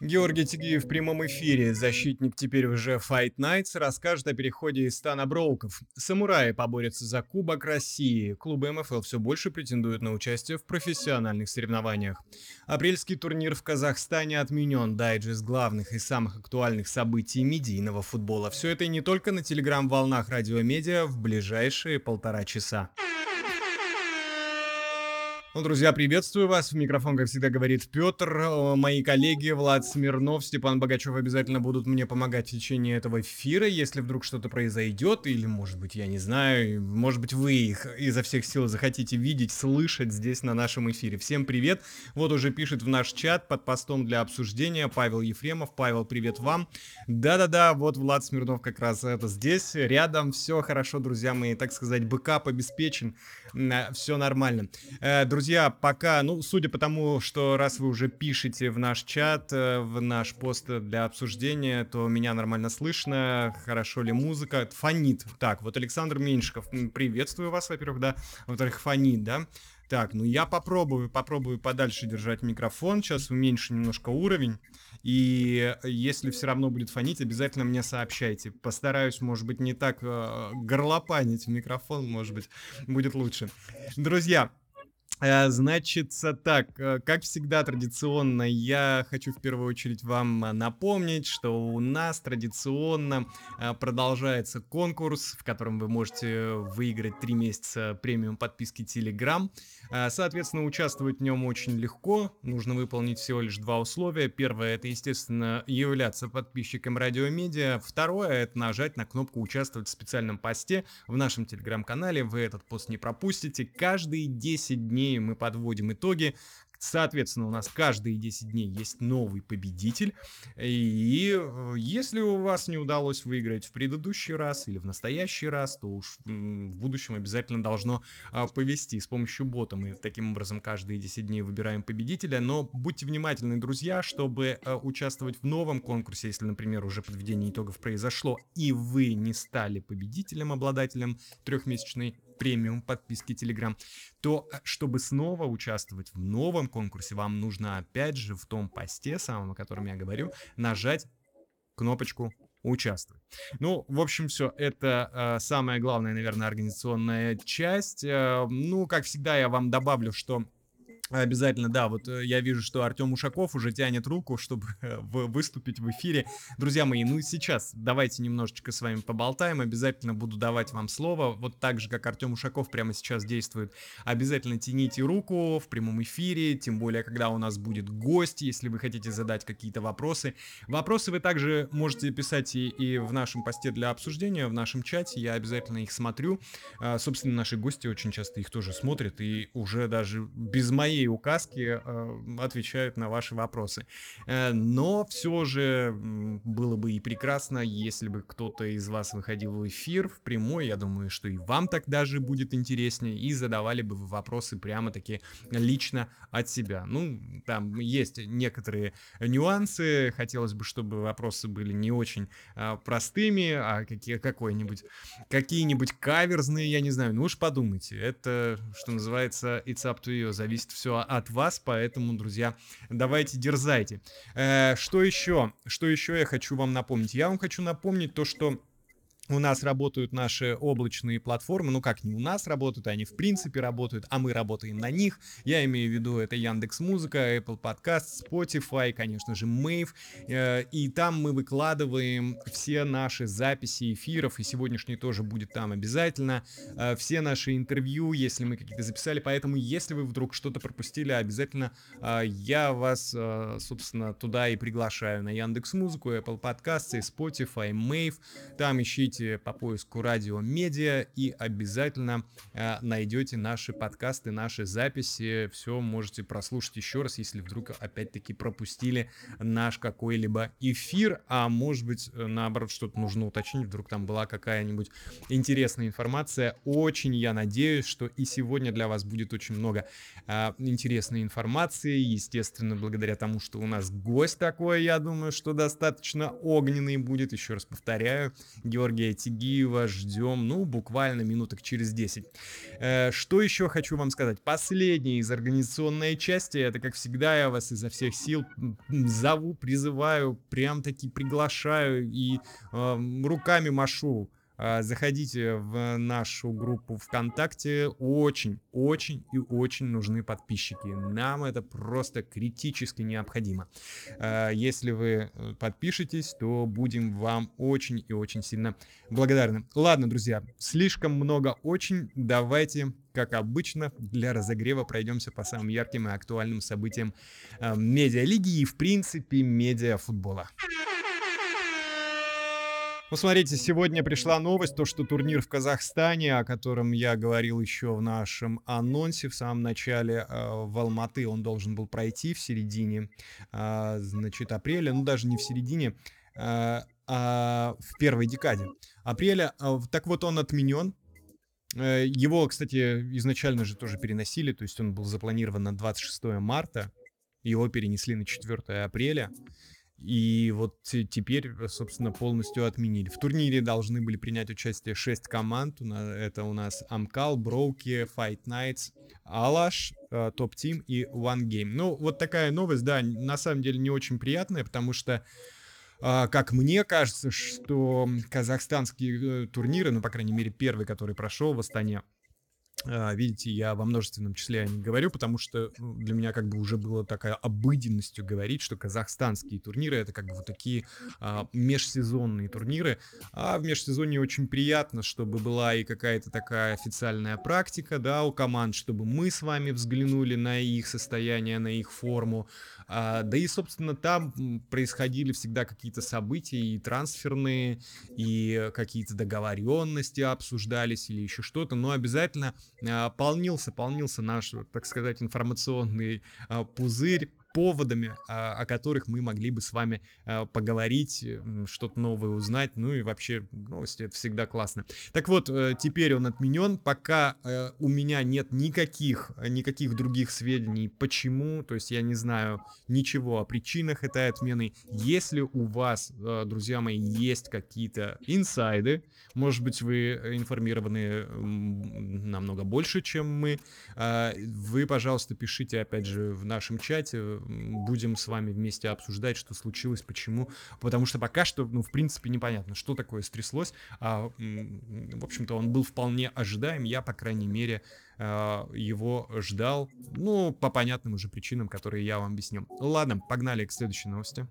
Георгий Тигиев в прямом эфире. Защитник теперь уже Fight Nights расскажет о переходе из стана Броуков. Самураи поборются за Кубок России. Клубы МФЛ все больше претендуют на участие в профессиональных соревнованиях. Апрельский турнир в Казахстане отменен. Дайджест главных и самых актуальных событий медийного футбола. Все это и не только на телеграм-волнах радиомедиа в ближайшие полтора часа. Ну, друзья, приветствую вас. В микрофон, как всегда, говорит Петр. Мои коллеги Влад Смирнов, Степан Богачев обязательно будут мне помогать в течение этого эфира, если вдруг что-то произойдет, или, может быть, я не знаю, может быть, вы их изо всех сил захотите видеть, слышать здесь на нашем эфире. Всем привет. Вот уже пишет в наш чат под постом для обсуждения Павел Ефремов. Павел, привет вам. Да-да-да, вот Влад Смирнов как раз это здесь, рядом. Все хорошо, друзья мои, так сказать, бэкап обеспечен. Все нормально. Э, друзья, друзья, пока, ну, судя по тому, что раз вы уже пишете в наш чат, э, в наш пост для обсуждения, то меня нормально слышно, хорошо ли музыка, фонит. Так, вот Александр Меньшиков, приветствую вас, во-первых, да, во-вторых, фонит, да. Так, ну я попробую, попробую подальше держать микрофон, сейчас уменьшу немножко уровень, и если все равно будет фонить, обязательно мне сообщайте. Постараюсь, может быть, не так э, горлопанить в микрофон, может быть, будет лучше. Друзья, Э, значится так, э, как всегда традиционно, я хочу в первую очередь вам э, напомнить, что у нас традиционно продолжается конкурс, в котором вы можете выиграть 3 месяца премиум подписки Telegram. Соответственно, участвовать в нем очень легко, нужно выполнить всего лишь два условия. Первое, это, естественно, являться подписчиком Радиомедиа. Второе, это нажать на кнопку «Участвовать в специальном посте» в нашем Телеграм-канале. Вы этот пост не пропустите. Каждые 10 дней мы подводим итоги. Соответственно, у нас каждые 10 дней есть новый победитель. И э, если у вас не удалось выиграть в предыдущий раз или в настоящий раз, то уж в будущем обязательно должно а, повести. С помощью бота мы таким образом каждые 10 дней выбираем победителя. Но будьте внимательны, друзья, чтобы а, участвовать в новом конкурсе, если, например, уже подведение итогов произошло, и вы не стали победителем, обладателем трехмесячной премиум подписки Telegram, то э, чтобы снова участвовать в новом конкурсе, вам нужно опять же в том посте, самом, о котором я говорю, нажать кнопочку участвовать. Ну, в общем, все. Это э, самая главная, наверное, организационная часть. Э, ну, как всегда, я вам добавлю, что Обязательно, да. Вот э, я вижу, что Артем Ушаков уже тянет руку, чтобы э, выступить в эфире. Друзья мои, ну и сейчас давайте немножечко с вами поболтаем. Обязательно буду давать вам слово. Вот так же, как Артем Ушаков прямо сейчас действует. Обязательно тяните руку в прямом эфире, тем более, когда у нас будет гость, если вы хотите задать какие-то вопросы. Вопросы вы также можете писать и, и в нашем посте для обсуждения, в нашем чате. Я обязательно их смотрю. А, собственно, наши гости очень часто их тоже смотрят и уже даже без моей моей указки э, отвечают на ваши вопросы. Э, но все же было бы и прекрасно, если бы кто-то из вас выходил в эфир в прямой. Я думаю, что и вам так даже будет интереснее. И задавали бы вы вопросы прямо-таки лично от себя. Ну, там есть некоторые нюансы. Хотелось бы, чтобы вопросы были не очень а, простыми, а какие, какой-нибудь, какие-нибудь каверзные, я не знаю. Ну уж подумайте. Это, что называется, it's up to you. Зависит все все от вас, поэтому, друзья, давайте дерзайте. Э, что еще? Что еще я хочу вам напомнить? Я вам хочу напомнить то, что у нас работают наши облачные платформы, ну как не у нас работают, они в принципе работают, а мы работаем на них. Я имею в виду это Яндекс Музыка, Apple Podcast, Spotify, конечно же, Mave. Э, и там мы выкладываем все наши записи эфиров, и сегодняшний тоже будет там обязательно. Э, все наши интервью, если мы какие-то записали, поэтому если вы вдруг что-то пропустили, обязательно э, я вас, собственно, туда и приглашаю на Яндекс Музыку, Apple Podcasts, Spotify, Mave. Там ищите ищите по поиску радио медиа и обязательно э, найдете наши подкасты, наши записи. Все можете прослушать еще раз, если вдруг опять-таки пропустили наш какой-либо эфир, а может быть э, наоборот что-то нужно уточнить, вдруг там была какая-нибудь интересная информация. Очень я надеюсь, что и сегодня для вас будет очень много э, интересной информации, естественно, благодаря тому, что у нас гость такой, я думаю, что достаточно огненный будет. Еще раз повторяю, Георгий Сергея Тигиева ждем, ну, буквально минуток через 10. Э, что еще хочу вам сказать? Последняя из организационной части, это, как всегда, я вас изо всех сил зову, призываю, прям таки приглашаю и э, руками машу заходите в нашу группу ВКонтакте. Очень, очень и очень нужны подписчики. Нам это просто критически необходимо. А, если вы э, подпишетесь, то будем вам очень и очень сильно благодарны. Ладно, друзья, слишком много очень. Давайте как обычно, для разогрева пройдемся по самым ярким и актуальным событиям э, медиалиги и, в принципе, медиафутбола. футбола. Ну, смотрите, сегодня пришла новость, то, что турнир в Казахстане, о котором я говорил еще в нашем анонсе в самом начале, э, в Алматы он должен был пройти в середине, э, значит, апреля, ну, даже не в середине, э, а в первой декаде апреля. Так вот, он отменен, его, кстати, изначально же тоже переносили, то есть он был запланирован на 26 марта, его перенесли на 4 апреля. И вот теперь, собственно, полностью отменили. В турнире должны были принять участие 6 команд. Это у нас Амкал, Броуки, Fight Nights, Алаш, Топ Тим и One Game. Ну, вот такая новость, да, на самом деле не очень приятная, потому что а, как мне кажется, что казахстанские э, турниры, ну, по крайней мере, первый, который прошел в Астане, видите, я во множественном числе о них говорю, потому что ну, для меня как бы уже было такая обыденностью говорить, что казахстанские турниры это как бы вот такие а, межсезонные турниры. А в межсезонье очень приятно, чтобы была и какая-то такая официальная практика, да, у команд, чтобы мы с вами взглянули на их состояние, на их форму. А, да и, собственно, там происходили всегда какие-то события и трансферные, и какие-то договоренности обсуждались или еще что-то, но обязательно а, полнился, полнился наш, так сказать, информационный а, пузырь поводами, а, о которых мы могли бы с вами а, поговорить, что-то новое узнать, ну и вообще новости это всегда классно. Так вот, э, теперь он отменен, пока э, у меня нет никаких, никаких других сведений, почему, то есть я не знаю ничего о причинах этой отмены. Если у вас, э, друзья мои, есть какие-то инсайды, может быть, вы информированы намного больше, чем мы, вы, пожалуйста, пишите, опять же, в нашем чате, будем с вами вместе обсуждать, что случилось, почему. Потому что пока что, ну, в принципе, непонятно, что такое стряслось. А, в общем-то, он был вполне ожидаем. Я, по крайней мере, а, его ждал. Ну, по понятным уже причинам, которые я вам объясню. Ладно, погнали к следующей новости.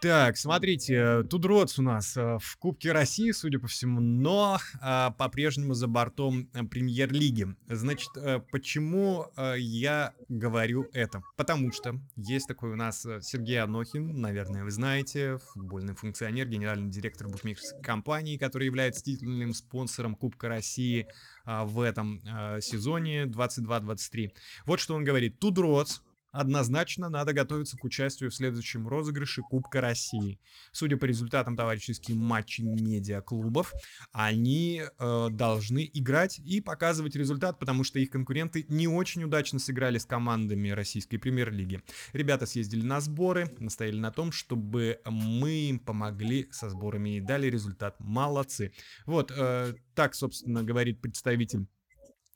Так, смотрите, Тудротс у нас э, в Кубке России, судя по всему, но а, по-прежнему за бортом э, премьер-лиги. Значит, а, почему я говорю это? Потому что есть такой у нас Сергей Анохин, наверное, вы знаете, футбольный функционер, генеральный директор букмекерской компании, который является титульным спонсором Кубка России а, в этом сезоне 22-23. Вот что он говорит. Тудротс однозначно надо готовиться к участию в следующем розыгрыше Кубка России. Судя по результатам товарищеских матчей медиаклубов, они э, должны играть и показывать результат, потому что их конкуренты не очень удачно сыграли с командами российской премьер-лиги. Ребята съездили на сборы, настояли на том, чтобы мы им помогли со сборами и дали результат. Молодцы. Вот, э, так, собственно, говорит представитель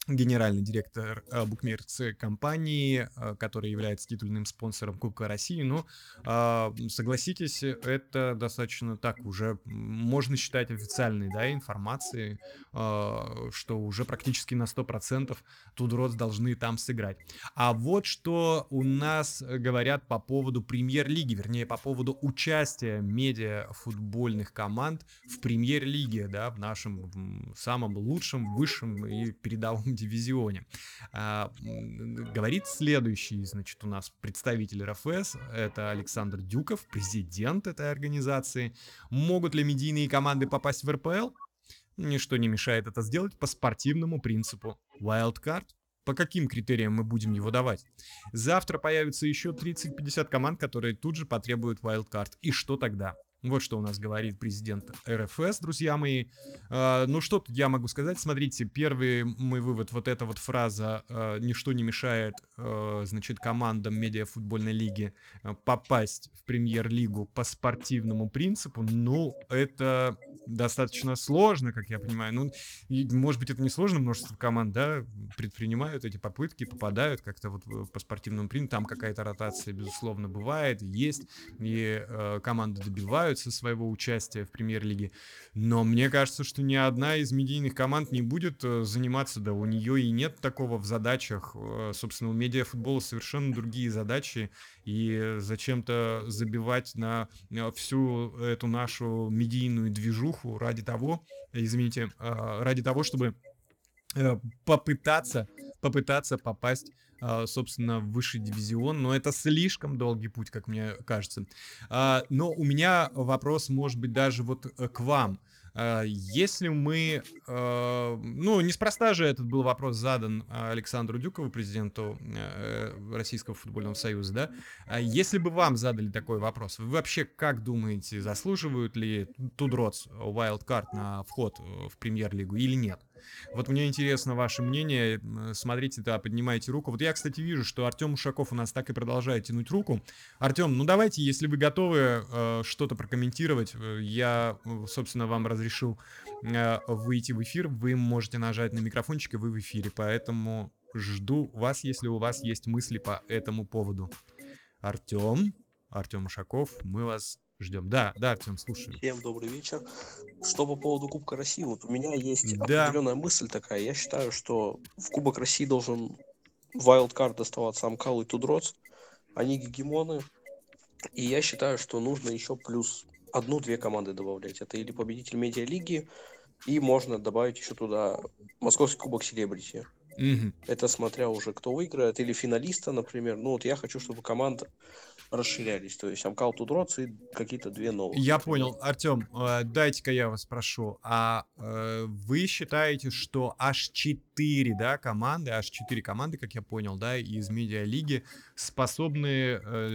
генеральный директор э, букмекерской компании, э, которая является титульным спонсором Кубка России. Ну, э, согласитесь, это достаточно так уже можно считать официальной да, информацией, э, что уже практически на 100% Тудроц должны там сыграть. А вот что у нас говорят по поводу премьер-лиги, вернее, по поводу участия медиа-футбольных команд в премьер-лиге, да, в нашем самом лучшем, высшем и передовом дивизионе. А, говорит следующий, значит, у нас представитель РФС, это Александр Дюков, президент этой организации. Могут ли медийные команды попасть в РПЛ? Ничто не мешает это сделать по спортивному принципу. Wildcard по каким критериям мы будем его давать? Завтра появится еще 30-50 команд, которые тут же потребуют wildcard. И что тогда? Вот что у нас говорит президент РФС, друзья мои. А, ну что тут я могу сказать? Смотрите, первый мой вывод, вот эта вот фраза а, «ничто не мешает, а, значит, командам медиафутбольной лиги попасть в премьер-лигу по спортивному принципу», ну, это достаточно сложно, как я понимаю. Ну, и, может быть, это не сложно, множество команд, да, предпринимают эти попытки, попадают как-то вот по спортивному принципу, там какая-то ротация, безусловно, бывает, есть, и э, команды добиваются своего участия в премьер-лиге. Но мне кажется, что ни одна из медийных команд не будет э, заниматься, да, у нее и нет такого в задачах. Э, собственно, у медиафутбола совершенно другие задачи, и зачем-то забивать на всю эту нашу медийную движуху ради того, извините, э, ради того, чтобы э, попытаться, попытаться попасть а, собственно, в высший дивизион, но это слишком долгий путь, как мне кажется. А, но у меня вопрос, может быть, даже вот э, к вам. А, если мы, ну, неспроста же этот был вопрос задан Александру Дюкову, президенту э, Российского футбольного союза, да? Если бы вам задали такой вопрос, вы вообще как думаете, заслуживают ли Тудроц Wildcard на вход э, в премьер-лигу или нет? Вот мне интересно ваше мнение. Смотрите, да, поднимайте руку. Вот я, кстати, вижу, что Артем Ушаков у нас так и продолжает тянуть руку. Артем, ну давайте, если вы готовы э, что-то прокомментировать, э, я, э, собственно, вам разрешил э, выйти в эфир. Вы можете нажать на микрофончик, и вы в эфире. Поэтому жду вас, если у вас есть мысли по этому поводу. Артем, Артем Ушаков, мы вас ждем. Да, да, Артем, слушаю. Всем добрый вечер. Что по поводу Кубка России, вот у меня есть да. определенная мысль такая. Я считаю, что в Кубок России должен wildcard доставаться Амкал и Тудроц. Они гегемоны. И я считаю, что нужно еще плюс одну-две команды добавлять. Это или победитель медиалиги, и можно добавить еще туда Московский Кубок Селебрити. Угу. Это смотря уже кто выиграет, или финалиста, например. Ну вот я хочу, чтобы команда расширялись. То есть Амкал Тудроц и какие-то две новые. Я понял. Артем, э, дайте-ка я вас спрошу. А э, вы считаете, что аж 4 да, команды, аж 4 команды, как я понял, да, из медиалиги способны э,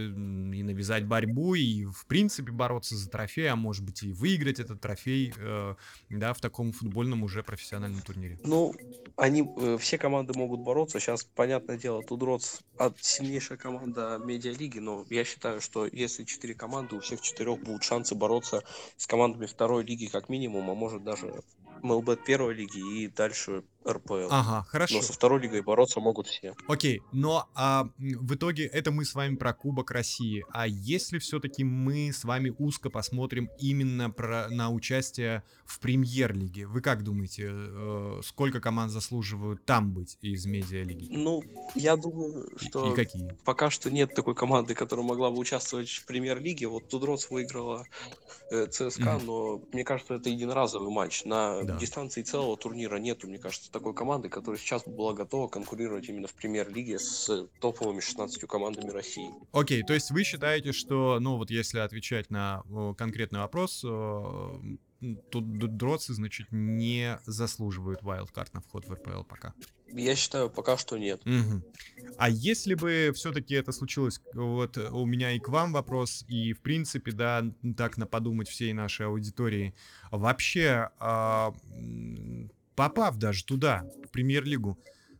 и навязать борьбу, и в принципе бороться за трофей, а может быть и выиграть этот трофей, э, да, в таком футбольном уже профессиональном турнире? Ну, они, э, все команды могут бороться. Сейчас, понятное дело, Тудроц от сильнейшая команда медиалиги, но я считаю, что если четыре команды, у всех четырех будут шансы бороться с командами второй лиги как минимум, а может даже МЛБ первой лиги и дальше РПЛ. Ага, хорошо. Но со второй лигой бороться могут все. Окей, но а, в итоге это мы с вами про Кубок России. А если все-таки мы с вами узко посмотрим именно про, на участие в премьер-лиге, вы как думаете, э, сколько команд заслуживают там быть из медиа-лиги? Ну, я думаю, что и какие? пока что нет такой команды, которая могла бы участвовать в премьер-лиге. Вот Тудроц выиграла э, ЦСКА, mm-hmm. но мне кажется, это единоразовый матч. На да. дистанции целого турнира нету, мне кажется, такой команды, которая сейчас была готова конкурировать именно в премьер-лиге с топовыми 16 командами России. Окей, okay, то есть вы считаете, что, ну вот если отвечать на конкретный вопрос, тут дроцы, значит, не заслуживают wildcard на вход в РПЛ пока? Я считаю, пока что нет. Угу. А если бы все-таки это случилось, вот у меня и к вам вопрос, и в принципе, да, так на подумать всей нашей аудитории, вообще а, попав даже туда, в премьер-лигу,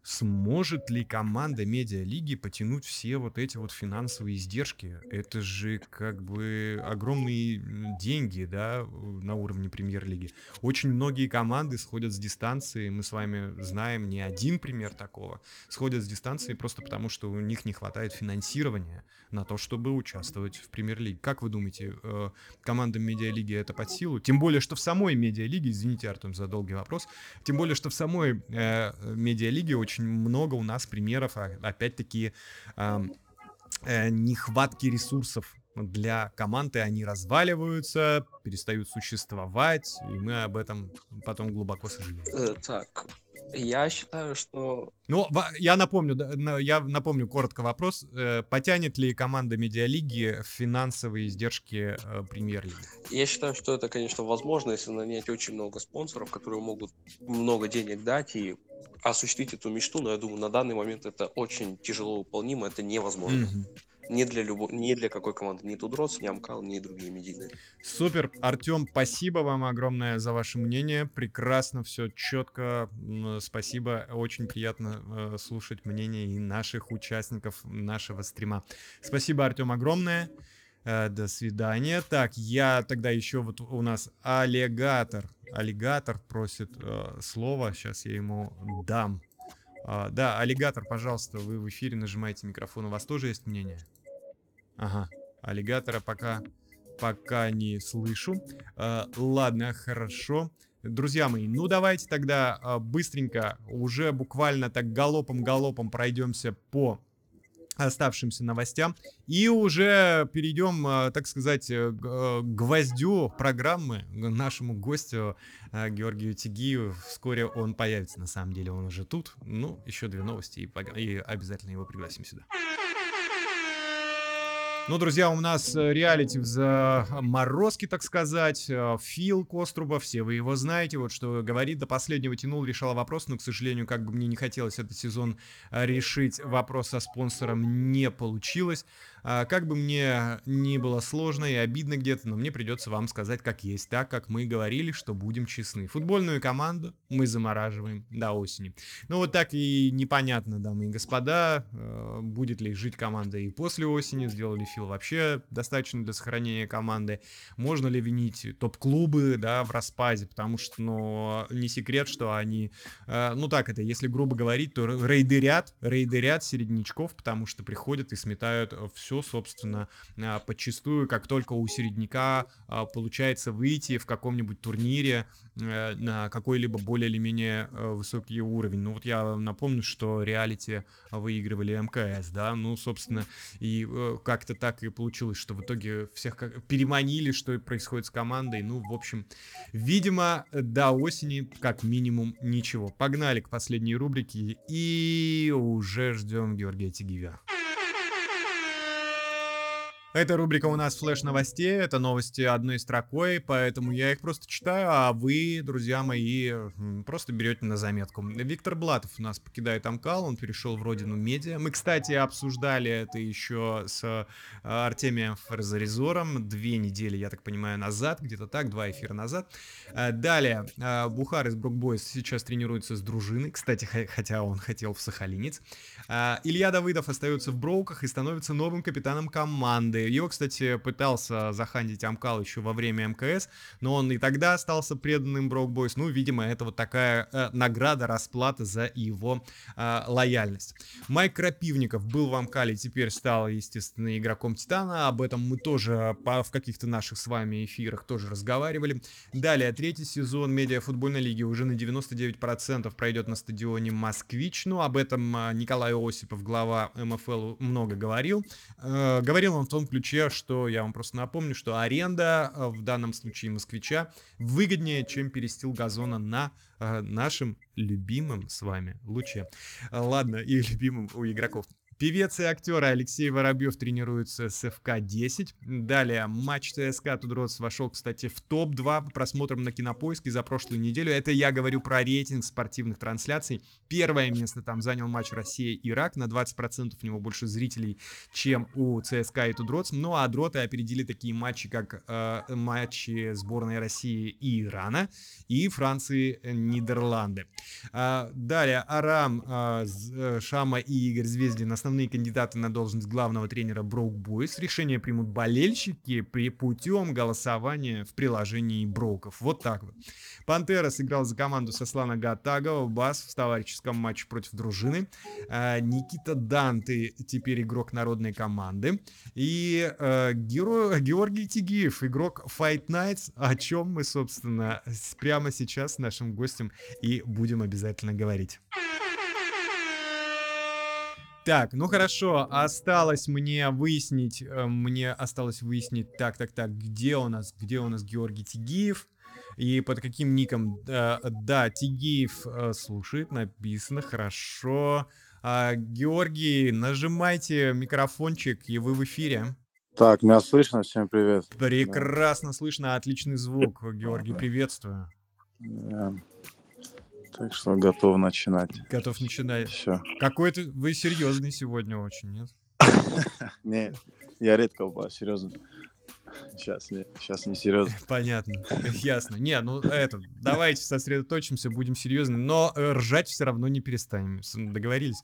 сможет ли команда медиалиги потянуть все вот эти вот финансовые издержки? Это же как бы огромные деньги, да, на уровне премьер-лиги. Очень многие команды сходят с дистанции, мы с вами знаем не один пример такого, сходят с дистанции просто потому, что у них не хватает финансирования на то, чтобы участвовать в премьер-лиге. Как вы думаете, э, командам медиалиги это под силу? Тем более, что в самой медиалиге, извините, Артем, за долгий вопрос, тем более, что в самой э, медиалиге очень много у нас примеров, а, опять-таки, э, нехватки ресурсов для команды они разваливаются, перестают существовать, и мы об этом потом глубоко сожалеем. Э, так, я считаю, что... Ну, я напомню, я напомню коротко вопрос. Э, потянет ли команда Медиалиги финансовые издержки премьер-лиги? Я считаю, что это, конечно, возможно, если нанять очень много спонсоров, которые могут много денег дать и осуществить эту мечту, но я думаю, на данный момент это очень тяжело выполнимо, это невозможно. Угу. Не для, любо... не для какой команды. Ни Тудроц, ни Амкал, ни другие медийные. Супер. Артем, спасибо вам огромное за ваше мнение. Прекрасно, все четко. Спасибо. Очень приятно э, слушать мнение и наших участников нашего стрима. Спасибо, Артем, огромное. Э, до свидания. Так, я тогда еще вот у нас аллигатор. Аллигатор просит э, слово. Сейчас я ему дам. А, да, аллигатор, пожалуйста, вы в эфире нажимаете микрофон. У вас тоже есть мнение? Ага, аллигатора пока, пока не слышу. А, ладно, хорошо. Друзья мои, ну давайте тогда а, быстренько, уже буквально так галопом-галопом пройдемся по оставшимся новостям. И уже перейдем, а, так сказать, э, к э, гвоздю программы, нашему гостю а, Георгию Тигию. Вскоре он появится, на самом деле он уже тут. Ну, еще две новости, и, и обязательно его пригласим сюда. Ну, друзья, у нас э, реалити в заморозке, так сказать. Э, Фил Коструба, все вы его знаете. Вот что говорит, до последнего тянул, решал вопрос, но, к сожалению, как бы мне не хотелось этот сезон э, решить, вопрос со спонсором не получилось. А, как бы мне не было сложно и обидно где-то, но мне придется вам сказать как есть, так как мы говорили, что будем честны. Футбольную команду мы замораживаем до осени. Ну вот так и непонятно, дамы и господа, э, будет ли жить команда и после осени, сделали Фил вообще достаточно для сохранения команды. Можно ли винить топ-клубы, да, в распаде, потому что, ну, не секрет, что они, э, ну так это, если грубо говорить, то рейдерят, рейдерят середнячков, потому что приходят и сметают все все, собственно, а, подчастую, как только у середняка а, получается выйти в каком-нибудь турнире э, на какой-либо более или менее э, высокий уровень. Ну вот я напомню, что реалити выигрывали МКС, да, ну, собственно, и э, как-то так и получилось, что в итоге всех переманили, что происходит с командой. Ну, в общем, видимо, до осени как минимум ничего. Погнали к последней рубрике и уже ждем Георгия Тигивя. Эта рубрика у нас флеш новостей, это новости одной строкой, поэтому я их просто читаю, а вы, друзья мои, просто берете на заметку. Виктор Блатов у нас покидает Амкал, он перешел в родину медиа. Мы, кстати, обсуждали это еще с э, Артемием Фарзаризором две недели, я так понимаю, назад, где-то так, два эфира назад. Э, далее, э, Бухар из Брукбойс сейчас тренируется с дружиной, кстати, хотя он хотел в Сахалинец. Илья Давыдов остается в Броуках и становится новым капитаном команды команды. Его, кстати, пытался захандить Амкал еще во время МКС, но он и тогда остался преданным Брок Бойс. Ну, видимо, это вот такая э, награда, расплата за его э, лояльность. Майк Крапивников был в Амкале, теперь стал, естественно, игроком Титана. Об этом мы тоже по, в каких-то наших с вами эфирах тоже разговаривали. Далее, третий сезон медиафутбольной лиги уже на 99% пройдет на стадионе Москвич. Ну, об этом э, Николай Осипов, глава МФЛ, много говорил. Э, говорил он в том ключе, что я вам просто напомню, что аренда э, в данном случае москвича выгоднее, чем перестил газона на э, нашем любимом с вами луче. Ладно, и любимым у игроков. Певец и актер Алексей Воробьев тренируется с ФК-10. Далее, матч ЦСКА Тудроц вошел, кстати, в топ-2 по просмотрам на Кинопоиске за прошлую неделю. Это я говорю про рейтинг спортивных трансляций. Первое место там занял матч Россия-Ирак. На 20% у него больше зрителей, чем у ЦСКА и Тудроц. Ну а Дроты опередили такие матчи, как э, матчи сборной России и Ирана и Франции, э. Э, далее, Арам, э, э Шама и Игорь Звездин основные кандидаты на должность главного тренера Broke Boys. Решение примут болельщики при путем голосования в приложении Броков. Вот так вот. Пантера сыграл за команду Сослана Гатагова, Бас в товарищеском матче против дружины. А, Никита Данты теперь игрок народной команды. И э, Геро... Георгий Тигиев, игрок Fight Nights, о чем мы, собственно, прямо сейчас с нашим гостем и будем обязательно говорить. Так, ну хорошо, осталось мне выяснить, э, мне осталось выяснить, так, так, так, где у нас, где у нас Георгий Тигиев и под каким ником, э, да, Тигиев э, слушает, написано, хорошо. А, Георгий, нажимайте микрофончик, и вы в эфире. Так, меня слышно, всем привет. Прекрасно да. слышно, отличный звук, Георгий, приветствую. Yeah. Так что готов начинать. Готов начинать. Все. Какой ты, вы серьезный сегодня очень, нет? Не, я редко бываю, серьезно. Сейчас не, сейчас не серьезно. Понятно, ясно. Не, ну это, давайте сосредоточимся, будем серьезны, но э, ржать все равно не перестанем. Договорились?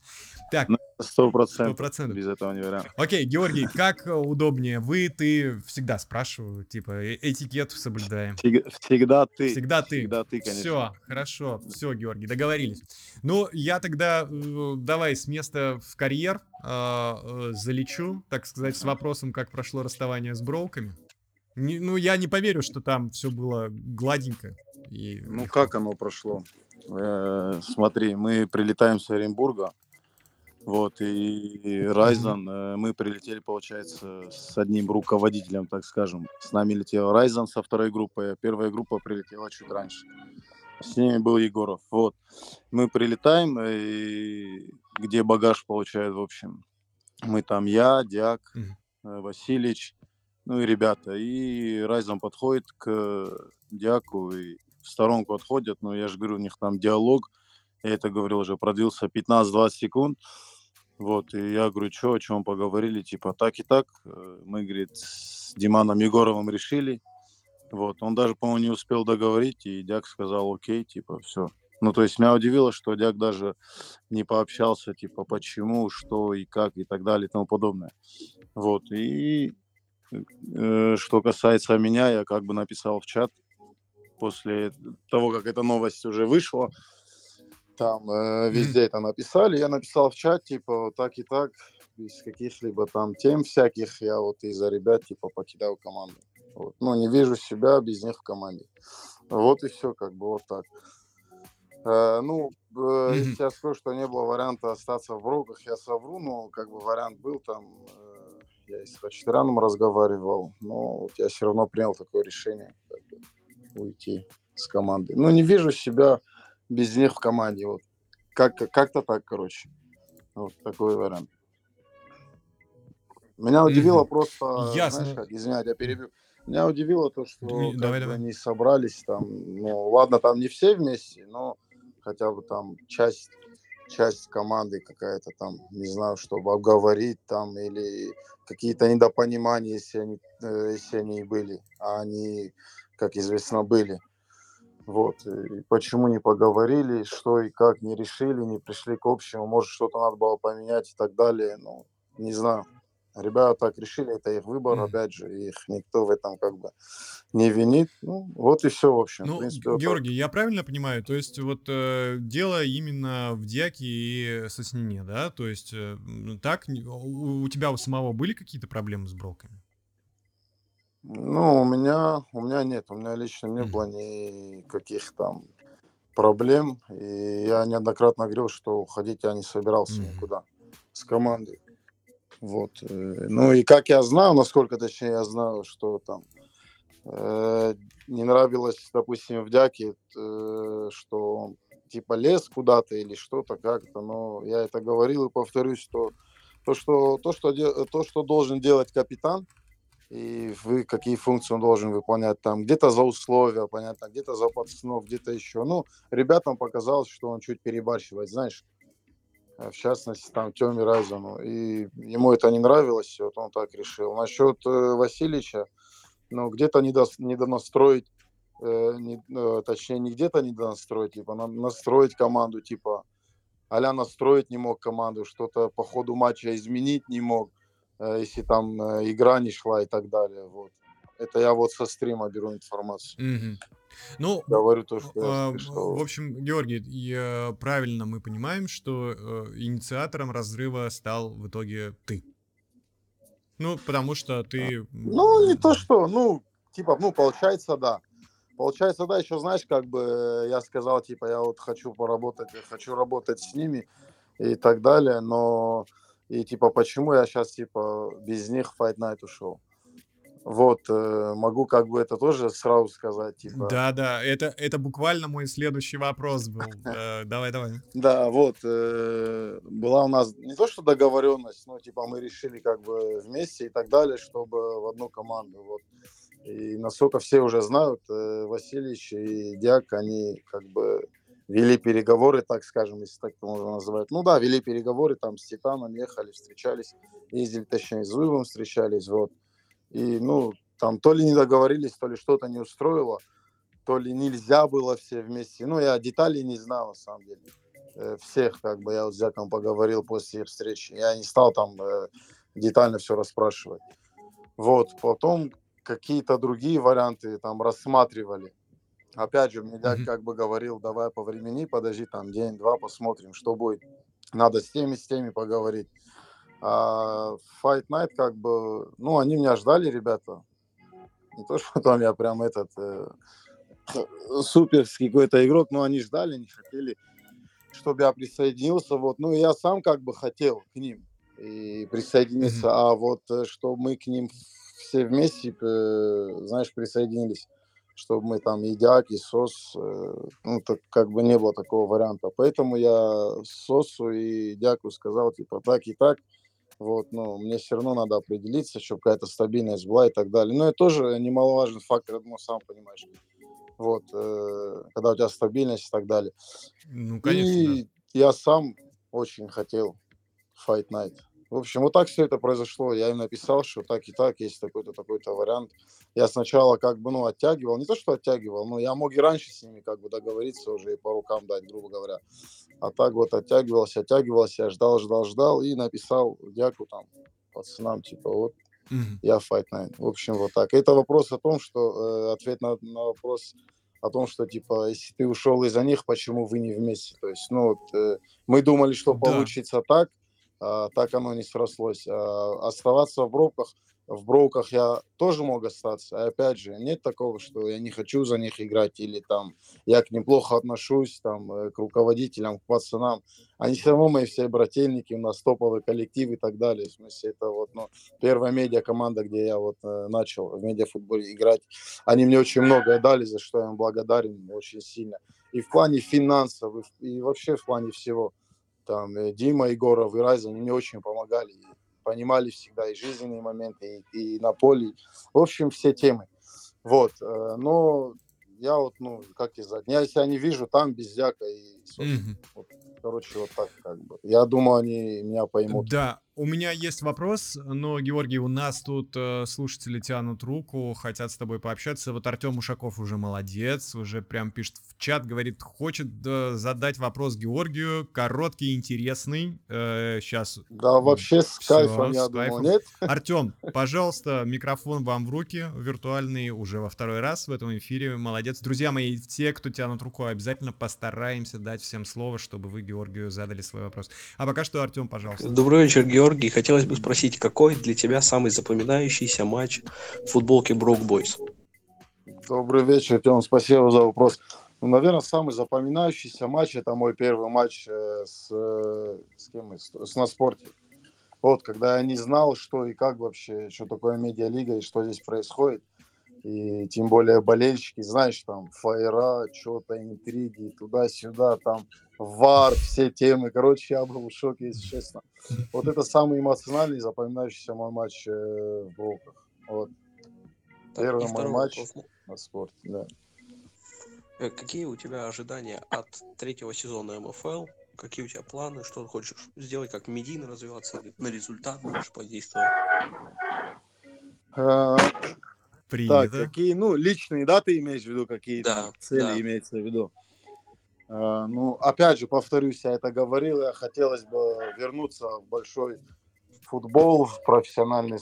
Так, Ну, Сто процентов. Без этого не вариант. Окей, Георгий, как э, удобнее? Вы, ты, всегда спрашиваю, типа, э- этикет соблюдаем. Всег- Всегда ты. Всегда ты. Всегда ты, конечно. Все, хорошо, все, Георгий, договорились. Ну, я тогда э, давай с места в карьер э, э, залечу, так сказать, с вопросом, как прошло расставание с броуками. Не- ну, я не поверю, что там все было гладенько. И Ну, легко. как оно прошло? Э, смотри, мы прилетаем с Оренбурга, вот, и Райзен, э, мы прилетели, получается, с одним руководителем, так скажем. С нами летел Райзен со второй группой, а первая группа прилетела чуть раньше. С ними был Егоров, вот. Мы прилетаем, и где багаж получает, в общем. Мы там, я, Диак, Мгм. э, Василич, ну и ребята. И Райзен подходит к Диаку и в сторонку отходят, но я же говорю, у них там диалог, я это говорил уже, продлился 15-20 секунд, вот, и я говорю, что, о чем поговорили, типа, так и так, Э, мы, говорит, с Диманом Егоровым решили, вот, он даже, по-моему, не успел договорить, и Дяк сказал, окей, типа, все. Ну, то есть меня удивило, что Дяк даже не пообщался, типа, почему, что и как, и так далее, и тому подобное. Вот, и э, что касается меня, я как бы написал в чат, после того, как эта новость уже вышла, там э, везде это написали, я написал в чат, типа, так и так, без каких-либо там тем всяких, я вот из-за ребят, типа, покидаю команду. Вот. Ну, не вижу себя без них в команде. Вот и все, как бы вот так. Э, ну, э, если я скажу, что не было варианта остаться в Броках, я совру, но как бы вариант был там, э, я и с Хачатуряном разговаривал, но вот я все равно принял такое решение, как бы, уйти с команды. Ну, не вижу себя без них в команде, вот. Как, как-то так, короче. Вот такой вариант. Меня удивило Мгм. просто, Ясно. знаешь как, извиняюсь, я перебью. Меня удивило то, что давай, давай. они собрались там, ну ладно, там не все вместе, но хотя бы там часть, часть команды какая-то там, не знаю, чтобы обговорить там или какие-то недопонимания, если они, э, если они были, а они, как известно, были. Вот. И почему не поговорили, что и как не решили, не пришли к общему, может, что-то надо было поменять и так далее. Ну, не знаю. Ребята так решили, это их выбор, Мгм. опять же, их никто в этом как бы не винит. Ну, вот и все, в общем. Ну, в принципе, вот так. Георгий, я правильно понимаю? То есть вот э, дело именно в Диаке и Соснине, да? То есть э, так, у, у тебя у самого были какие-то проблемы с броками? Ну, у меня, у меня нет, у меня лично не было никаких там проблем. И я неоднократно говорил, что уходить я не собирался никуда с команды. Вот. э, Ну и как я знаю, насколько точнее я знаю, что там э, не нравилось, допустим, в Дяке, э, что он типа лез куда-то или что-то как-то, но я это говорил и повторюсь, что то, что, то, что, де- то, что должен делать капитан, и вы какие функции он должен выполнять там, где-то за условия, понятно, где-то за пацанов, где-то еще. Ну, ребятам показалось, что он чуть перебарщивает, знаешь, э, в частности, там, Тёме Райзану, и ему это не нравилось, вот он так решил. Насчет э, Васильевича, ну, где-то недос- недонастроить, э, не- э, точнее, не где-то недонастроить, типа, на- настроить команду, типа, а настроить не мог команду, что-то по ходу матча изменить не мог, если там э, игра не шла и так далее, вот. Это я вот со стрима беру информацию. Мгм. Ну, Говорю то, что а, я слышал. в общем, Георгий, и, правильно мы понимаем, что э, инициатором разрыва стал в итоге ты. Ну, потому что ты... Ну, не то что, ну, типа, ну, получается, да. Получается, да, еще, знаешь, как бы э, я сказал, типа, я вот хочу поработать, я хочу работать с ними и так далее, но и, типа, почему я сейчас, типа, без них Fight Night ушел? Вот, э, могу как бы это тоже сразу сказать, типа. Да, да, это, это буквально мой следующий вопрос был. Э, Давай, давай. Да, вот, э, была у нас не то что договоренность, но типа мы решили как бы вместе и так далее, чтобы в одну команду. Вот. И насколько все уже знают, Васильевич и Диак, они как бы вели переговоры, так скажем, если так можно назвать. Ну да, вели переговоры, там с Титаном ехали, встречались, ездили, точнее, с Зуевым встречались, вот. И, ну, там то ли не договорились, то ли что-то не устроило, то ли нельзя было все вместе. Ну, я деталей не знал, на самом деле. Э, всех, как бы, я вот с Зяком поговорил после встречи. Я не стал там э, детально все расспрашивать. Вот, потом какие-то другие варианты там рассматривали. Опять же, мне дядь как бы говорил, давай по времени, подожди там день-два, посмотрим, что будет. Надо с теми, с теми поговорить. А Fight Night как бы, ну, они меня ждали, ребята. Не то, что там я прям этот э, суперский какой-то игрок, но они ждали, не хотели, чтобы я присоединился. Вот, ну, я сам как бы хотел к ним и присоединиться, mm-hmm. а вот э, что мы к ним все вместе, э, знаешь, присоединились, чтобы мы там и Дяк, и Сос, э, ну, так как бы не было такого варианта. Поэтому я Сосу и Дяку сказал, типа, так и так, вот, ну, мне все равно надо определиться, чтобы какая-то стабильность была и так далее. Но это тоже немаловажный фактор, я думаю, сам понимаешь. Вот, э, когда у тебя стабильность и так далее. Ну, конечно, и да. я сам очень хотел Fight Night. В общем, вот так все это произошло. Я им написал, что так и так, есть такой-то, такой-то вариант. Я сначала как бы, ну, оттягивал. Не то, что оттягивал, но я мог и раньше с ними как бы договориться уже и по рукам дать, грубо говоря. А так вот оттягивался, оттягивался, я ждал, ждал, ждал и написал дяку там пацанам, типа, вот mm-hmm. я Fight Night. В общем, вот так. Это вопрос о том, что, э, ответ на, на вопрос о том, что, типа, если ты ушел из-за них, почему вы не вместе? То есть, ну, вот, э, мы думали, что да. получится так, а, так оно не срослось. А, оставаться в бровках, в бровках я тоже мог остаться. И опять же, нет такого, что я не хочу за них играть или там я к ним плохо отношусь, там, э, к руководителям, к пацанам. Они все равно мои все брательники, у нас топовый коллектив и так далее. В смысле, это вот ну, первая медиа команда, где я вот э, начал в медиафутболе играть. Они мне очень многое дали, за что я им благодарен очень сильно. И в плане финансов, и вообще в плане всего там э, Дима Егоров и Райзен, мне очень помогали, и понимали всегда и жизненные моменты, и, и на поле, в общем, все темы. Вот, э, но я вот, ну, как сказать, я себя не вижу там без Зяка и, mm-hmm. вот, короче, вот так как бы. Я думаю, они меня поймут. Да, у меня есть вопрос, но, Георгий, у нас тут э, слушатели тянут руку, хотят с тобой пообщаться. Вот Артем Ушаков уже молодец, уже прям пишет в чат, говорит, хочет э, задать вопрос Георгию, короткий, интересный. Э, сейчас. Да, вообще с кайфом, я с кайфом. нет? Артем, пожалуйста, микрофон вам в руки, виртуальный, уже во второй раз в этом эфире. Молодец. Друзья мои, те, кто тянут руку, обязательно постараемся дать всем слово, чтобы вы Георгию задали свой вопрос. А пока что, Артем, пожалуйста. Добрый вечер, Георгий. Георгий, хотелось бы спросить, какой для тебя самый запоминающийся матч в футболке Брок Бойс? Добрый вечер, Тём, спасибо за вопрос. Ну, наверное, самый запоминающийся матч это мой первый матч э, с, э, с кем с, с на спорте. Вот, когда я не знал, что и как вообще, что такое медиалига и что здесь происходит. И тем более болельщики, знаешь, там фаера, что-то, интриги, туда-сюда, там вар, все темы. Короче, я был в шоке, если честно. Вот это самый эмоциональный, запоминающийся мой матч э, в Волках. Вот. Так, Первый мой матч вопрос. на спорте, да. Э, какие у тебя ожидания от третьего сезона МФЛ? Какие у тебя планы? Что ты хочешь сделать? Как медийно развиваться? На результат можешь подействовать? Принято. Так, какие, ну, личные, да, ты имеешь в виду, какие да, цели да. имеется в виду? Uh, ну, опять же, повторюсь, я это говорил, я хотелось бы вернуться в большой футбол, в профессиональный,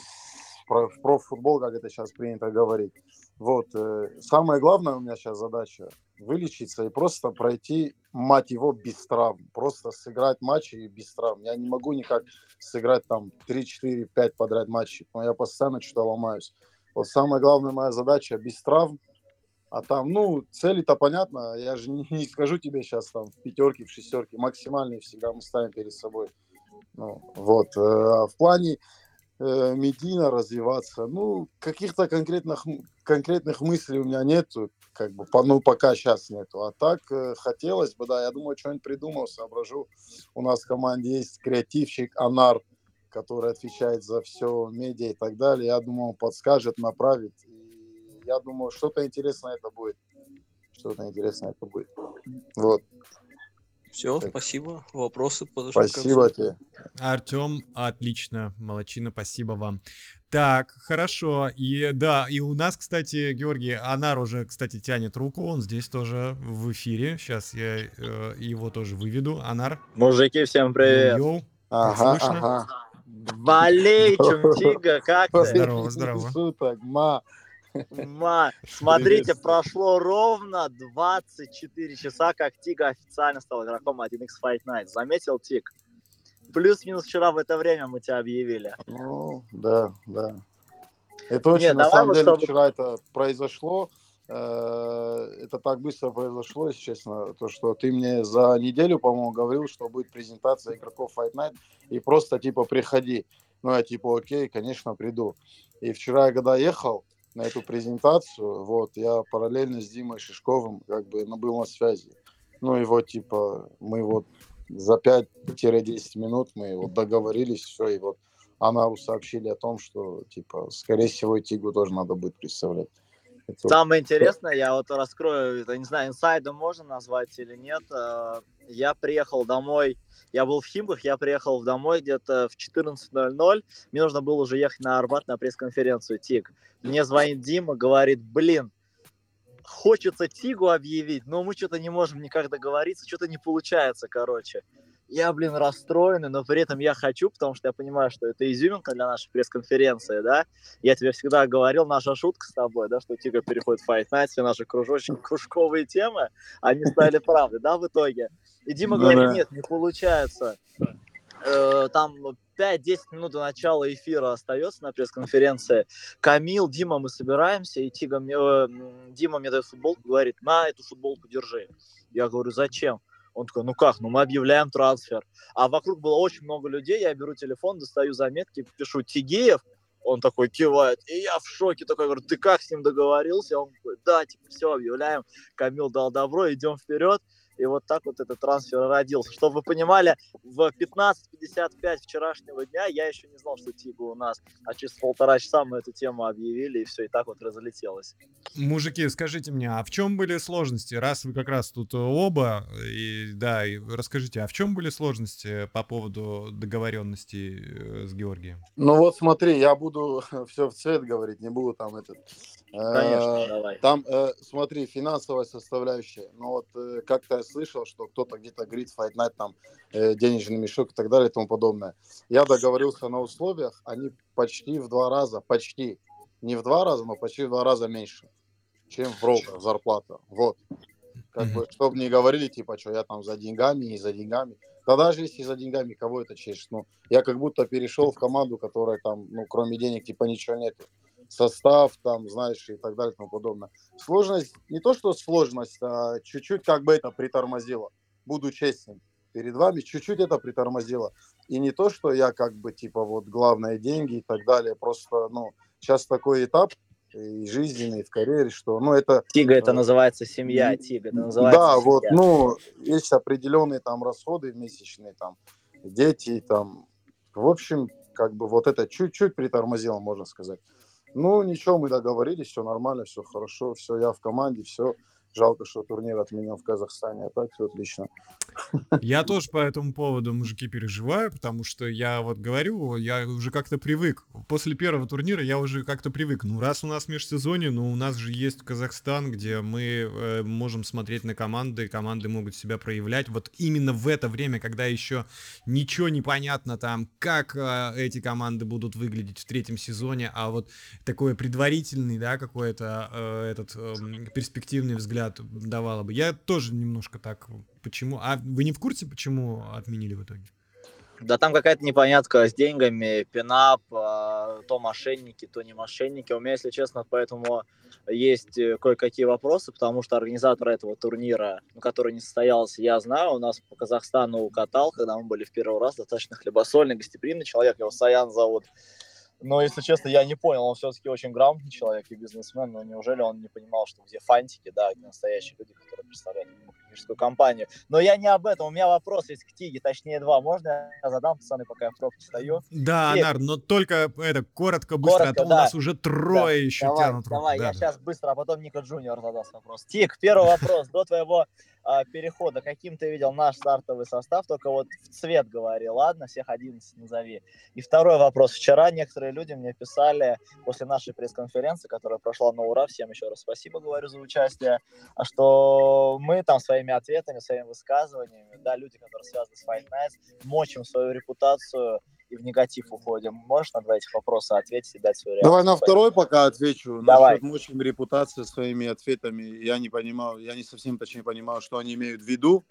в профутбол, как это сейчас принято говорить. Вот, э, самое главное у меня сейчас задача вылечиться и просто пройти, мать его, без травм. Просто сыграть матчи без травм. Я не могу никак сыграть там 3, 4, 5 подряд матчей, но я постоянно что-то ломаюсь. Вот самая главная моя задача без травм. А там, ну, цели-то понятно. Я же не, не скажу тебе сейчас там в пятерке, в шестерке. Максимальные всегда мы ставим перед собой. Ну, вот. Э, а в плане э, медийно развиваться, ну, каких-то конкретных, конкретных мыслей у меня нету. Как бы, ну, пока сейчас нету. А так э, хотелось бы, да, я думаю, что-нибудь придумал, соображу. У нас в команде есть креативщик Анар который отвечает за все медиа и так далее. Я думаю, он подскажет, направит. И я думаю, что-то интересное это будет. что-то интересное это будет. Вот. Все, так. спасибо. Вопросы подошли Спасибо тебе. Артем, отлично. Молодчина, спасибо вам. Так, хорошо. И да, и у нас, кстати, Георгий, Анар уже, кстати, тянет руку. Он здесь тоже в эфире. Сейчас я э, его тоже выведу. Анар. Мужики, всем привет. Йоу. Ага, ага. Валей, Чумчига, как ты? Здорово, здорово. Суток, ма. Ма, смотрите, прошло ровно 24 часа, как Тига официально стал игроком 1x Fight Night. Заметил, Тиг? Плюс-минус вчера в это время мы тебя объявили. Ну, да, да. Это очень, Нет, на самом деле, чтобы... вчера это произошло. Э, это так быстро произошло, если честно, то, что ты мне за неделю, по-моему, говорил, что будет презентация игроков Fight Night, и просто, типа, приходи. Ну, я, типа, окей, конечно, приду. И вчера, когда ехал, на эту презентацию. Вот, я параллельно с Димой Шишковым как бы ну, был на связи. Ну и вот, типа, мы вот за 5-10 минут мы вот договорились, все, и вот она сообщили о том, что, типа, скорее всего, Тигу тоже надо будет представлять. Это Самое интересное, я вот раскрою, это не знаю, инсайдом можно назвать или нет. Э, я приехал домой, я был в Химках, я приехал домой где-то в 14.00, мне нужно было уже ехать на Арбат на пресс-конференцию ТИК. Мне звонит Дима, говорит, блин, хочется Тигу объявить, но мы что-то не можем никак договориться, что-то не получается, короче я, блин, расстроенный, но при этом я хочу, потому что я понимаю, что это изюминка для нашей пресс-конференции, да. Я тебе всегда говорил, наша шутка с тобой, да, что Тига переходит в Fight Night, все наши кружочки, кружковые темы, они стали правдой, да, в итоге. И Дима ну, говорит, нет, не получается. Э, там 5-10 минут до начала эфира остается на пресс-конференции. Камил, Дима, мы собираемся, и Тига, э, Дима мне дает футболку, говорит, на эту футболку держи. Я говорю, зачем? Он такой, ну как, ну мы объявляем трансфер. А вокруг было очень много людей, я беру телефон, достаю заметки, пишу Тигеев, он такой кивает, и я в шоке такой, говорю, ты как с ним договорился? Он такой, да, типа, все, объявляем, Камил дал добро, идем вперед. И вот так вот этот трансфер родился. Чтобы вы понимали, в 15.55 вчерашнего дня я еще не знал, что Тигу у нас. А через полтора часа мы эту тему объявили, и все, и так вот разлетелось. Мужики, скажите мне, а в чем были сложности? Раз вы как раз тут оба, и да, и расскажите, а в чем были сложности по поводу договоренности э, с Георгием? Ну вот смотри, я буду все в цвет говорить, не буду там этот Конечно, э, давай. Там, э, смотри, финансовая составляющая. Ну вот э, как-то я слышал, что кто-то где-то говорит Fight Night, там денежный мешок и так далее и тому подобное. Я договорился на условиях, они почти в два раза, почти, не в два раза, но почти в два раза меньше, чем в брокер зарплата. Вот. Как бы, чтобы не говорили, типа, что я там за деньгами, не за деньгами. Да даже если за деньгами, кого это чешешь? Ну, я как будто перешел в команду, которая там, ну, кроме денег, типа, ничего нету состав, там, знаешь, и так далее и тому подобное. Сложность, не то что сложность, а чуть-чуть как бы это притормозило. Буду честен перед вами, чуть-чуть это притормозило. И не то, что я как бы, типа, вот, главное деньги и так далее, просто, ну, сейчас такой этап, и жизненный, и в карьере, что, ну, это... Тига, это э, называется семья, Тига, это называется Да, семья. вот, ну, есть определенные там расходы месячные, там, дети, там, в общем, как бы вот это чуть-чуть притормозило, можно сказать. Ну, ничего, мы договорились, все нормально, все хорошо, все, я в команде, все. Жалко, что турнир отменен в Казахстане, а так все отлично. Я тоже по этому поводу, мужики, переживаю, потому что я вот говорю, я уже как-то привык. После первого турнира я уже как-то привык. Ну, раз у нас межсезонье, ну, у нас же есть Казахстан, где мы э, можем смотреть на команды, команды могут себя проявлять. Вот именно в это время, когда еще ничего не понятно там, как э, эти команды будут выглядеть в третьем сезоне, а вот такой предварительный, да, какой-то э, этот э, перспективный взгляд взгляд давала бы. Я тоже немножко так. Почему? А вы не в курсе, почему отменили в итоге? Да там какая-то непонятка с деньгами, пинап, а, то мошенники, то не мошенники. У меня, если честно, поэтому есть э, кое-какие вопросы, потому что организатор этого турнира, ну, который не состоялся, я знаю, у нас по Казахстану катал, когда мы были в первый раз, достаточно хлебосольный, гостеприимный человек, его Саян зовут. Но, если честно, я не понял, он все-таки очень грамотный человек и бизнесмен, но неужели он не понимал, что где фантики, да, где настоящие люди, которые представляют маркетинговую компанию. Но я не об этом. У меня вопрос есть к Тиге, точнее два. Можно я задам, пацаны, пока я в пробке стою? Да, Тиг. Анар, но только это коротко, быстро, коротко, а то да. у нас уже трое да. еще давай, тянут. Давай, да, я да. сейчас быстро, а потом Ника Джуниор задаст вопрос. Тиг, первый вопрос. До твоего а, перехода, каким ты видел наш стартовый состав, только вот в цвет говори, ладно, всех 11 назови. И второй вопрос. Вчера некоторые люди мне писали после нашей пресс-конференции, которая прошла на ура, всем еще раз спасибо говорю за участие, а что мы там своими ответами, своими высказываниями, да, люди, которые связаны с Fight Nights, мочим свою репутацию и в негатив уходим. Можешь на два этих вопроса ответить и дать свою реакцию? Давай на второй пока отвечу. Давай. Насчет мочим репутации своими ответами. Я не понимаю, я не совсем точнее понимаю, что они имеют в виду.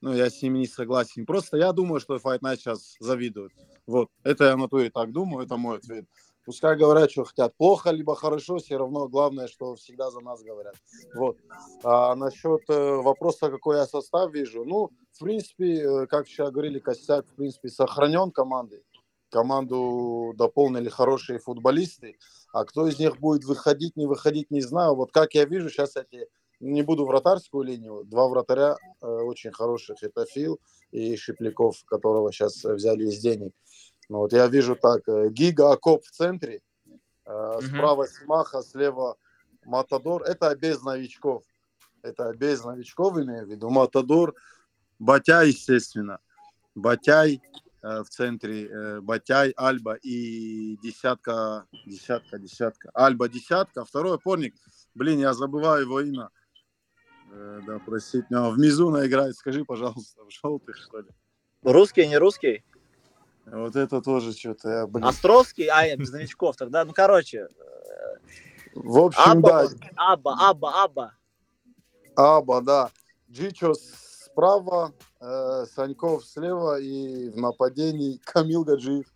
Но я с ними не согласен. Просто я думаю, что Fight Night сейчас завидует. Вот. Это я на то и так думаю, это мой ответ. Пускай говорят, что хотят. Плохо, либо хорошо, все равно главное, что всегда за нас говорят. Вот. А насчет э, вопроса, какой я состав вижу. Ну, в принципе, э, как сейчас говорили, костяк, в принципе, сохранен командой команду дополнили хорошие футболисты. А кто из них будет выходить, не выходить, не знаю. Вот как я вижу, сейчас эти не буду вратарскую линию. Два вратаря э, очень хороших. Это Фил и Шипляков, которого сейчас взяли из денег. Ну, вот я вижу так. Э, Гига Акоп в центре. Э, справа Симаха, слева Матадор. Это без новичков. Это без новичков, имею в виду. Матадор, Батя, естественно. Батяй, Э, в центре э, Батяй, Альба и десятка, десятка, десятка. Альба десятка, второй опорник, блин, я забываю его имя. Э, да, простите, но в Мизуна играет, скажи, пожалуйста, в желтых, что ли? Русский, не русский? Вот это тоже что-то, блин. Островский? А, без новичков тогда, ну, короче. В общем, Аба, да. Аба, Аба, Аба. Аба, да. Джичос справа, э, Саньков слева и в нападении Камил Гаджиев.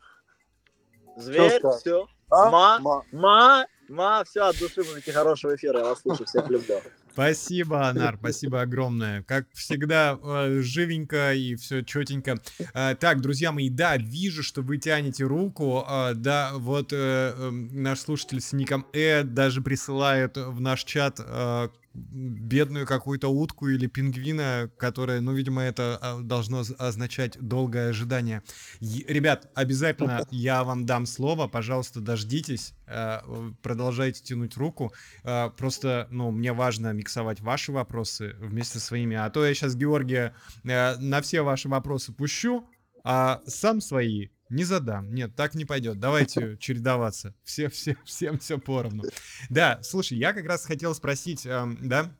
Зверь, все. А? Ма, ма, ма, ма, все, от души, мужики, хорошего эфира, я вас слушаю, всех люблю. Спасибо, Анар, спасибо огромное. Как всегда, э, живенько и все четенько. Э, так, друзья мои, да, вижу, что вы тянете руку. Э, да, вот эм, наш слушатель с ником Э даже присылает в наш чат бедную какую-то утку или пингвина, которая, ну, видимо, это а, должно означать долгое ожидание. Ребят, обязательно я вам дам слово, пожалуйста, дождитесь, э, продолжайте тянуть руку. Э, просто, ну, мне важно миксовать ваши вопросы вместе со своими, а то я сейчас Георгия э, на все ваши вопросы пущу, а сам свои не задам. Нет, так не пойдет. Давайте чередоваться. Все, все, всем все поровну. Да, слушай, я как раз хотел спросить, э, да,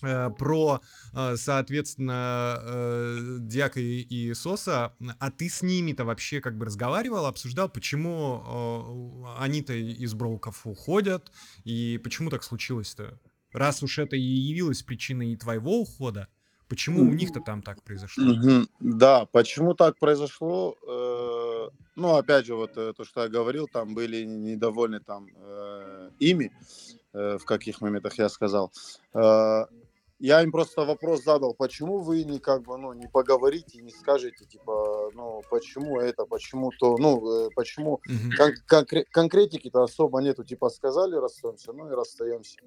про, э, соответственно, э, Диака и, и Соса, а ты с ними-то вообще как бы разговаривал, обсуждал, почему э, они-то из Броуков уходят, и почему так случилось-то? Раз уж это и явилось причиной твоего ухода, Почему у них-то там так произошло? Да, почему так произошло? Э, ну, опять же, вот э, то, что я говорил, там были недовольны там э, ими, в каких моментах я сказал. Я им просто вопрос задал, почему вы не как бы, ну, не поговорите, не скажете, типа, ну, почему это, почему то, ну, почему кон- конкре- конкретики-то особо нету, типа, сказали, расстаемся, ну и расстаемся.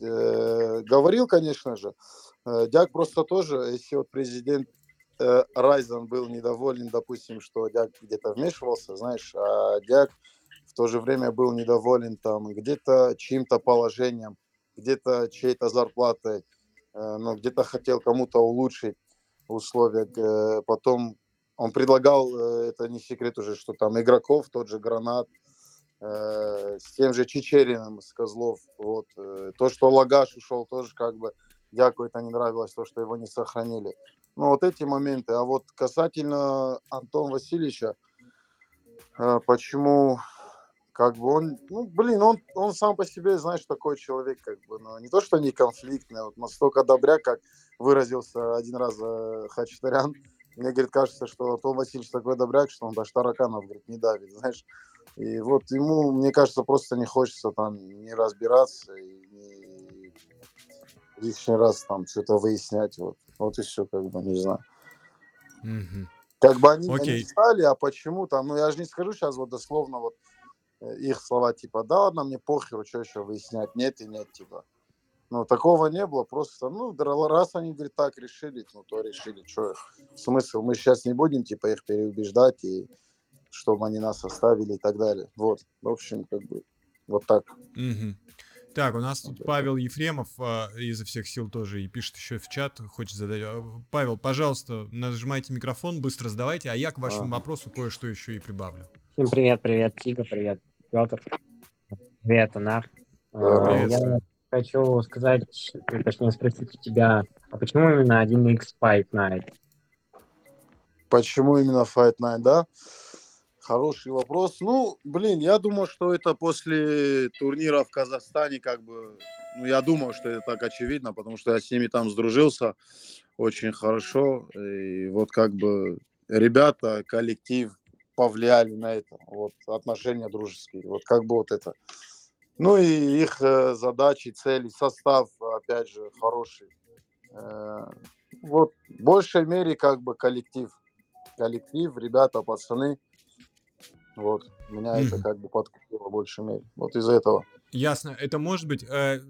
Э, говорил, конечно же, Э, Дяк просто тоже, если вот президент э, Райзен был недоволен, допустим, что Дяк где-то вмешивался, знаешь, а Дяк в то же время был недоволен там где-то чьим-то положением, где-то чьей-то зарплатой, э, но где-то хотел кому-то улучшить условия. Э, потом он предлагал, это не секрет уже, что там игроков, тот же Гранат, с тем же Чечериным с Козлов, вот, то, что Лагаш ушел, тоже как бы Дяку это не нравилось, то, что его не сохранили. Ну, вот эти моменты. А вот касательно Антона Васильевича, э, почему, как бы он, ну, блин, он, он сам по себе, знаешь, такой человек, как бы, ну, не то, что не конфликтный, а вот настолько добряк, как выразился один раз э, Хачатарян, мне, говорит, кажется, что Антон Васильевич такой добряк, что он даже тараканов, говорит, не давит, знаешь. И вот ему, мне кажется, просто не хочется там не разбираться и лишний раз там что-то выяснять. Вот, вот и все, как бы, не знаю. Угу. Как бы они, Окей. они стали, а почему там, ну я же не скажу сейчас вот дословно вот э, их слова типа, да ладно, мне похеру, что еще выяснять, нет и нет, типа. Ну, такого не было, просто, ну, раз они, говорит, так решили, ну, то решили, что смысл, мы сейчас не будем, типа, их переубеждать, и чтобы они нас оставили и так далее. Вот, в общем, как бы, вот так. Угу. Так, у нас тут Павел Ефремов а, изо всех сил тоже и пишет еще в чат, хочет задать. А, Павел, пожалуйста, нажимайте микрофон, быстро задавайте, а я к вашему ага. вопросу кое-что еще и прибавлю. Всем привет, привет, Тига, привет, Петр, привет, Анар. Привет. Я хочу сказать, точнее спросить у тебя, а почему именно 1x Fight Night? Почему именно Fight Night, да? Хороший вопрос. Ну, блин, я думаю, что это после турнира в Казахстане, как бы, ну, я думаю, что это так очевидно, потому что я с ними там сдружился очень хорошо. И вот как бы ребята, коллектив повлияли на это. Вот отношения дружеские. Вот как бы вот это. Ну и их э, задачи, цели, состав, опять же, хороший. Э, вот в большей мере как бы коллектив. Коллектив, ребята, пацаны. Вот. Меня mm-hmm. это как бы подкупило в большей мере. Вот из-за этого. Ясно. Это может быть э,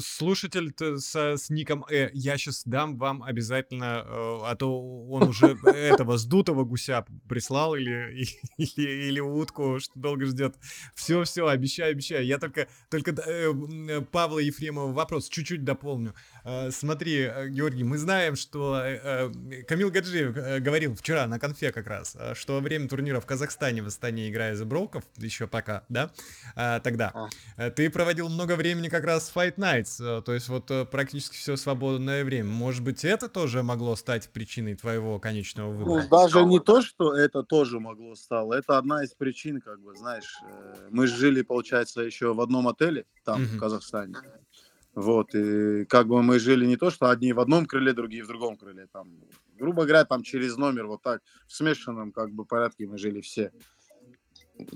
слушатель со, с ником Э. Я сейчас дам вам обязательно, э, а то он уже этого сдутого гуся прислал или, или, или утку, что долго ждет. Все, все, обещаю, обещаю. Я только, только э, э, Павла Ефремова вопрос чуть-чуть дополню. Э, смотри, э, Георгий, мы знаем, что э, э Камил Гаджиев говорил вчера на конфе как раз, что во время турнира в Казахстане в Астане играя за Броков, еще пока, да, э, тогда, а. ты проводил много времени как раз в Fight Nights, э, то есть вот э, практически все свободное время. Может быть, это тоже могло стать причиной твоего конечного ну, выбора? Ну, даже не то, что это тоже могло стало, это одна из причин, как бы, знаешь, э, мы жили, получается, еще в одном отеле там, uh-huh. в Казахстане. Вот, и как бы мы жили не то, что одни в одном крыле, другие в другом крыле, там, грубо говоря, там через номер вот так, в смешанном как бы порядке мы жили все.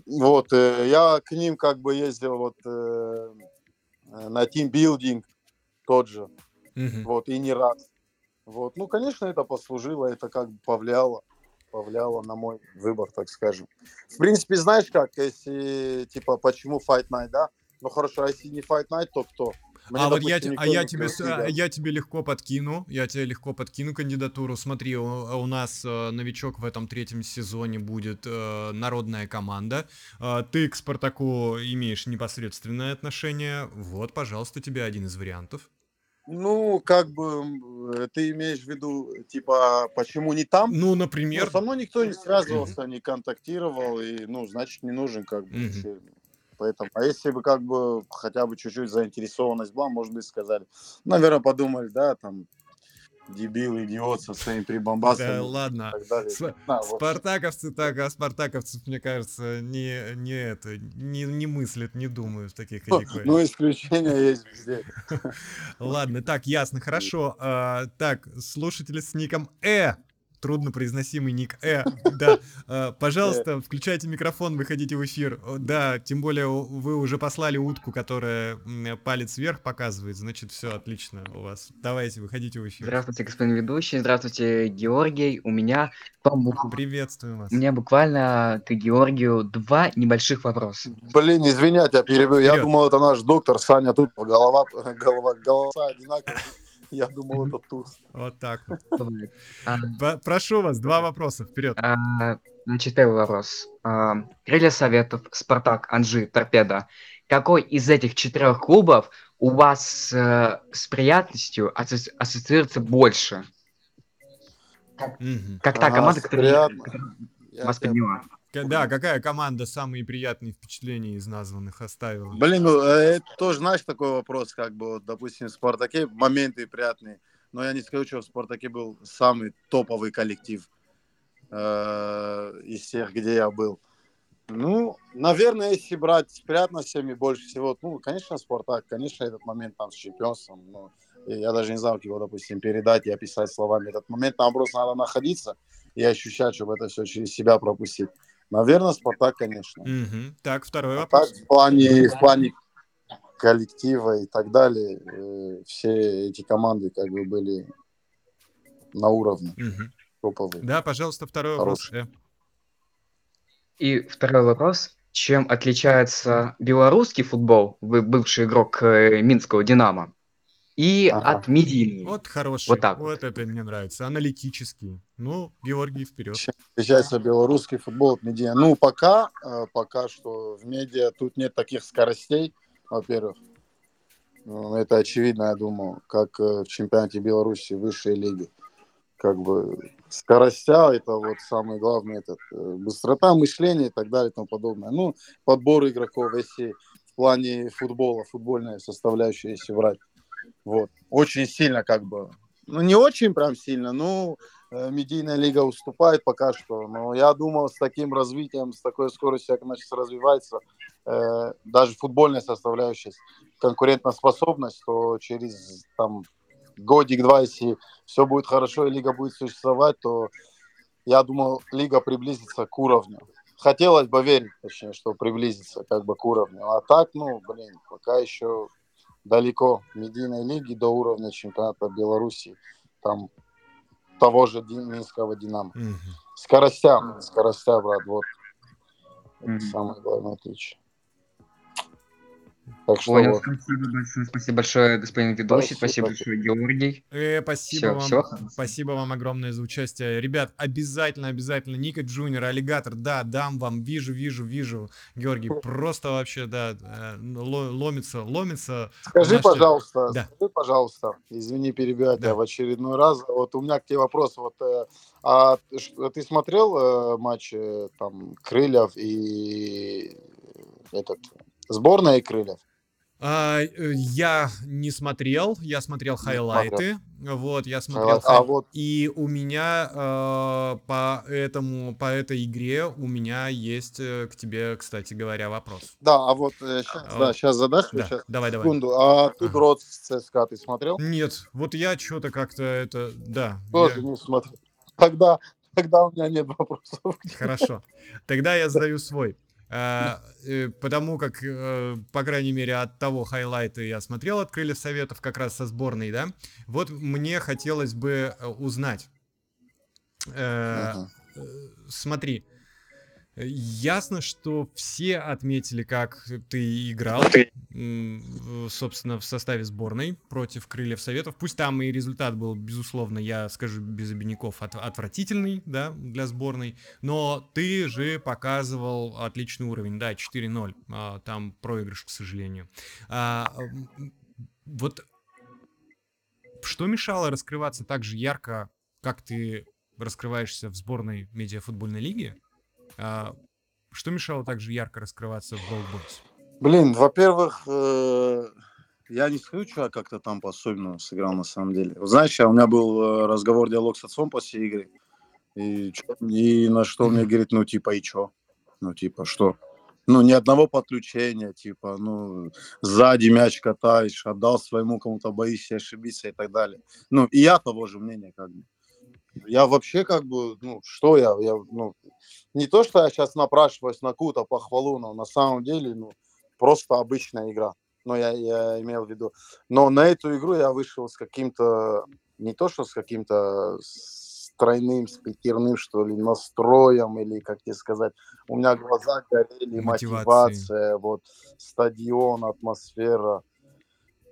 Вот, э, я к ним как бы ездил вот э, на тимбилдинг тот же, mm-hmm. вот, и не раз. Вот, ну, конечно, это послужило, это как бы повлияло, повлияло на мой выбор, так скажем. В принципе, знаешь как, если, типа, почему Fight Night, да? Ну, хорошо, а если не Fight Night, то кто? Мне, а вот я, а я тебе, а я тебе легко подкину, я тебе легко подкину кандидатуру. Смотри, у, у нас э, новичок в этом третьем сезоне будет э, народная команда. Э, ты к Спартаку имеешь непосредственное отношение. Вот, пожалуйста, тебе один из вариантов. Ну, как бы ты имеешь в виду, типа, почему не там? Ну, например. Ну, со мной никто не связывался, не контактировал, и, ну, значит, не нужен, как бы. Mm-hmm. Поэтому, а если бы как бы хотя бы чуть-чуть заинтересованность была, может быть, сказали. Наверное, подумали, да, там, дебил, идиот со своими прибамбасами. Да ладно. С- да, спартаковцы так, а спартаковцев, мне кажется, не, не это, не, не мыслят, не думают в таких категориях. Ну, исключения есть везде. Ладно, так, ясно, хорошо. А, так, слушатели с ником Э трудно произносимый ник Э. Да, э, пожалуйста, включайте микрофон, выходите в эфир. Да, тем более вы уже послали утку, которая палец вверх показывает, значит, все отлично у вас. Давайте, выходите в эфир. Здравствуйте, господин ведущий, здравствуйте, Георгий. У меня к Приветствую вас. У меня буквально к Георгию два небольших вопроса. Блин, извинять, я перебью. Я думал, это наш доктор Саня тут голова, голова, голоса одинаковые. Я думал, это туз. Вот так вот. А, прошу вас, два вопроса, вперед. А, значит, первый вопрос. А, Крылья Советов, Спартак, Анжи, Торпеда. Какой из этих четырех клубов у вас э, с приятностью ассоциируется больше? Как, та команда, которая вас подняла? Да, какая команда самые приятные впечатления из названных оставила? Блин, ну э, это тоже, знаешь, такой вопрос, как бы, вот, допустим, в Спартаке моменты приятные, но я не скажу, что в Спартаке был самый топовый коллектив э, из всех, где я был. Ну, наверное, если брать с приятностями больше всего, ну, конечно, Спартак, конечно, этот момент там с чемпионством, но я даже не знаю, как его, допустим, передать и описать словами. Этот момент там просто надо находиться и ощущать, чтобы это все через себя пропустить. Наверное, Спартак, конечно. Угу. Так, второй а вопрос. Так, в плане, в плане коллектива и так далее, э, все эти команды как бы были на уровне угу. топовые. Да, пожалуйста, второй Хороший. вопрос. И второй вопрос. Чем отличается белорусский футбол, вы бывший игрок э, Минского «Динамо», и Ага. от медийной. Вот хороший. Вот так Вот это мне нравится. Аналитический. Ну, Георгий, вперед. Чем отличается белорусский футбол от медиа? Ну, пока, э, пока что в медиа тут нет таких скоростей, во-первых. Ну, это очевидно, я думаю, как э, в чемпионате Беларуси высшей лиги. Как бы скоростя, это вот самый главный, этот, э, быстрота мышления и так далее и тому подобное. Ну, подбор игроков, если в плане футбола, футбольная составляющая, если брать. Вот. Очень сильно как бы, ну, не очень прям сильно, но э, медийная лига уступает пока что. Но я думал, с таким развитием, с такой скоростью, как она сейчас развивается, э, даже футбольная составляющая, конкурентоспособность, то через там годик-два, если все будет хорошо и лига будет существовать, то я думал, лига приблизится к уровню. Хотелось бы верить, точнее, что приблизится как бы к уровню. А так, ну, блин, пока еще далеко медийной лиги до уровня чемпионата Беларуси, там того же Минского Динамо. Мгм. Скоростя, скоростя, брат, вот. Это Мгм. самое главное отличие. Так что Понял, вот. спасибо большое, спасибо большое, господин ведущий, Спасибо. спасибо большое, Георгий. Э, спасибо Всё, вам. хорошего. Спасибо вам огромное за участие. Ребят, обязательно, обязательно. Ника Джуниор, аллигатор, да, дам вам. Вижу, вижу, вижу. Георгий, просто вообще, да, э, ло- ломится, ломится. Скажи, Знаешь, пожалуйста, да. скажи, пожалуйста, извини, перебиваю Да. тебя в очередной раз. Вот у меня к тебе вопрос. Вот, э, а ты ш- ты смотрел э, матч э, там Крыльев и этот сборная и Крыльев? А, э, я не смотрел, я смотрел хайлайты. Вот, я смотрел. А хай- вот И у меня э, по этому, по этой игре у меня есть э, к тебе, кстати говоря, вопрос. да, а вот сейчас, А, да, сейчас задашь Да, сейчас давай, давай. секунду. А ты Ага. Дрот с ЦСКА ты смотрел? Нет, вот я что-то как-то это, да. Тоже я- не смотрел. Тогда, тогда у меня нет вопросов. Хорошо. Тогда я задаю свой. А, э, Потому как, э, по крайней мере, от того хайлайта я смотрел от Крыльев Советов как раз со сборной, да. Вот мне хотелось бы э, узнать. Э, э, Смотри, э, ясно, что все отметили, как ты играл, собственно, в составе сборной против Крыльев Советов. Пусть там и результат был, безусловно, я скажу без обиняков, от- отвратительный, да, для сборной, но ты же показывал отличный уровень, да, 4-0, а, там проигрыш, к сожалению. А, вот что мешало раскрываться так же ярко, как ты раскрываешься в сборной медиафутбольной лиги? А, что мешало так же ярко раскрываться в Gold Boys? Блин, во-первых, э, я не скажу, что я как-то там по-особенному сыграл на самом деле. Знаешь, я- у меня был э, разговор, диалог с отцом после игры. И, и на что он мне говорит, ну типа и чё? Ну типа что? Ну ни одного подключения, типа, ну сзади мяч катаешь, отдал своему кому-то, боишься ошибиться и так далее. Ну и я того же мнения как бы. Я вообще как бы, ну что я, я ну, не то, что я сейчас напрашиваюсь на какую-то похвалу, но на самом деле, ну, просто обычная игра. Но я, я имел в виду. Но на эту игру я вышел с каким-то, не то, что с каким-то тройным, с пятерным, что ли, настроем, или, как тебе сказать, у меня глаза горели, Мотивацией. мотивация, вот, стадион, атмосфера.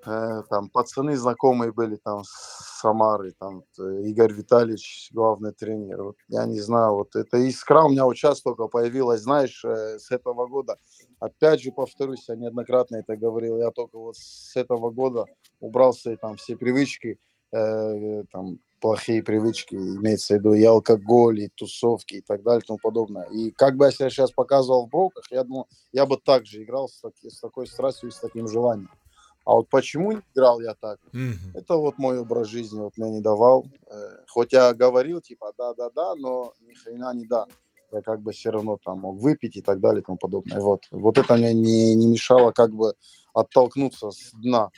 Э, там пацаны знакомые были там с Самары, там э, Игорь Витальевич, главный тренер. Вот, я не знаю, вот эта искра у меня вот сейчас только появилась, знаешь, э, с этого года. Опять же, повторюсь, я неоднократно это говорил, я только вот с этого года убрал свои там все привычки, э, там плохие привычки, имеется в виду и алкоголь, и тусовки, и так далее, и тому подобное. И как бы я себя сейчас показывал в броках, я думаю, я бы также играл с, таки- с такой страстью и с таким желанием. А вот почему не играл я так? Мгм. Это вот мой образ жизни вот мне не давал. Э, Хоть я говорил, типа, да-да-да, но ни хрена не да. Я как бы все равно там мог выпить и так далее и тому подобное. Вот, вот это мне не, не мешало как бы оттолкнуться с дна.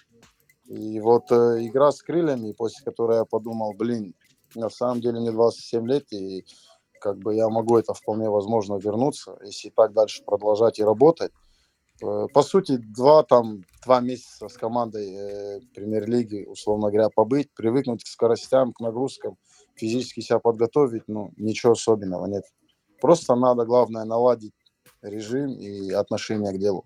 И вот э, игра с крыльями, после которой я подумал, блин, на самом деле мне 27 лет, и как бы я могу это вполне возможно вернуться, если так дальше продолжать и работать. Э, По сути, два, там, два месяца с командой э, премьер-лиги, условно говоря, побыть, привыкнуть к скоростям, к нагрузкам, физически себя подготовить, ну, ничего особенного нет. Просто надо, главное, наладить режим и отношение к делу.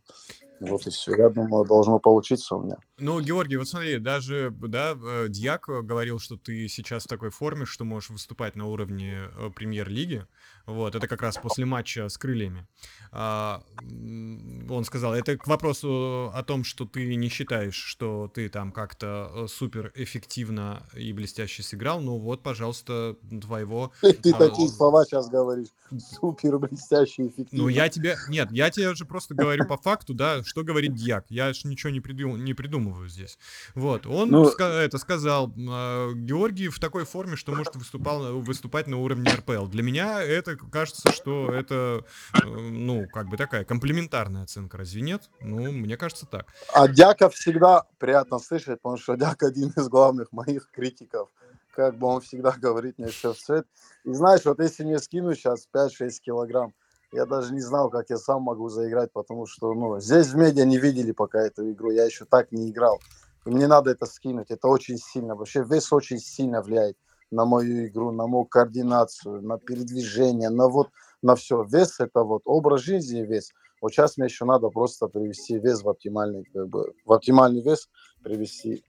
Вот и все. Я думаю, должно получиться у меня. Ну, Георгий, вот смотри, даже, да, э, Дьяк говорил, что ты сейчас в такой форме, что можешь выступать на уровне э, премьер-лиги. Вот, это как раз после матча с крыльями. А, он сказал, это к вопросу о том, что ты не считаешь, что ты там как-то э, супер эффективно и блестяще сыграл. Ну вот, пожалуйста, твоего... Ты а, такие слова сейчас говоришь. Супер блестяще эффективно. Ну я тебе... Нет, я тебе же просто говорю по факту, да, что говорит Дьяк. Я же ничего не, придум... не придумываю здесь. Вот, он ну... ска- это сказал. Э, Георгий в такой форме, что может выступал, выступать на уровне РПЛ. Для меня это кажется, что это, э, ну, как бы такая комплементарная оценка, разве нет? Ну, мне кажется так. А Дяка всегда приятно слышать, потому что Дяк один из главных моих критиков. Как бы он всегда говорит мне все в цвет. И знаешь, вот если мне скину сейчас 5-6 килограмм, я даже не знал, как я сам могу заиграть, потому что, ну, здесь в медиа не видели пока эту игру, я еще так не играл. И мне надо это скинуть, это очень сильно, вообще вес очень сильно влияет на мою игру, на мою координацию, на передвижение, на вот, на все. Вес это вот образ жизни и вес. Вот сейчас мне еще надо просто привести вес в оптимальный, как бы, в оптимальный вес привести.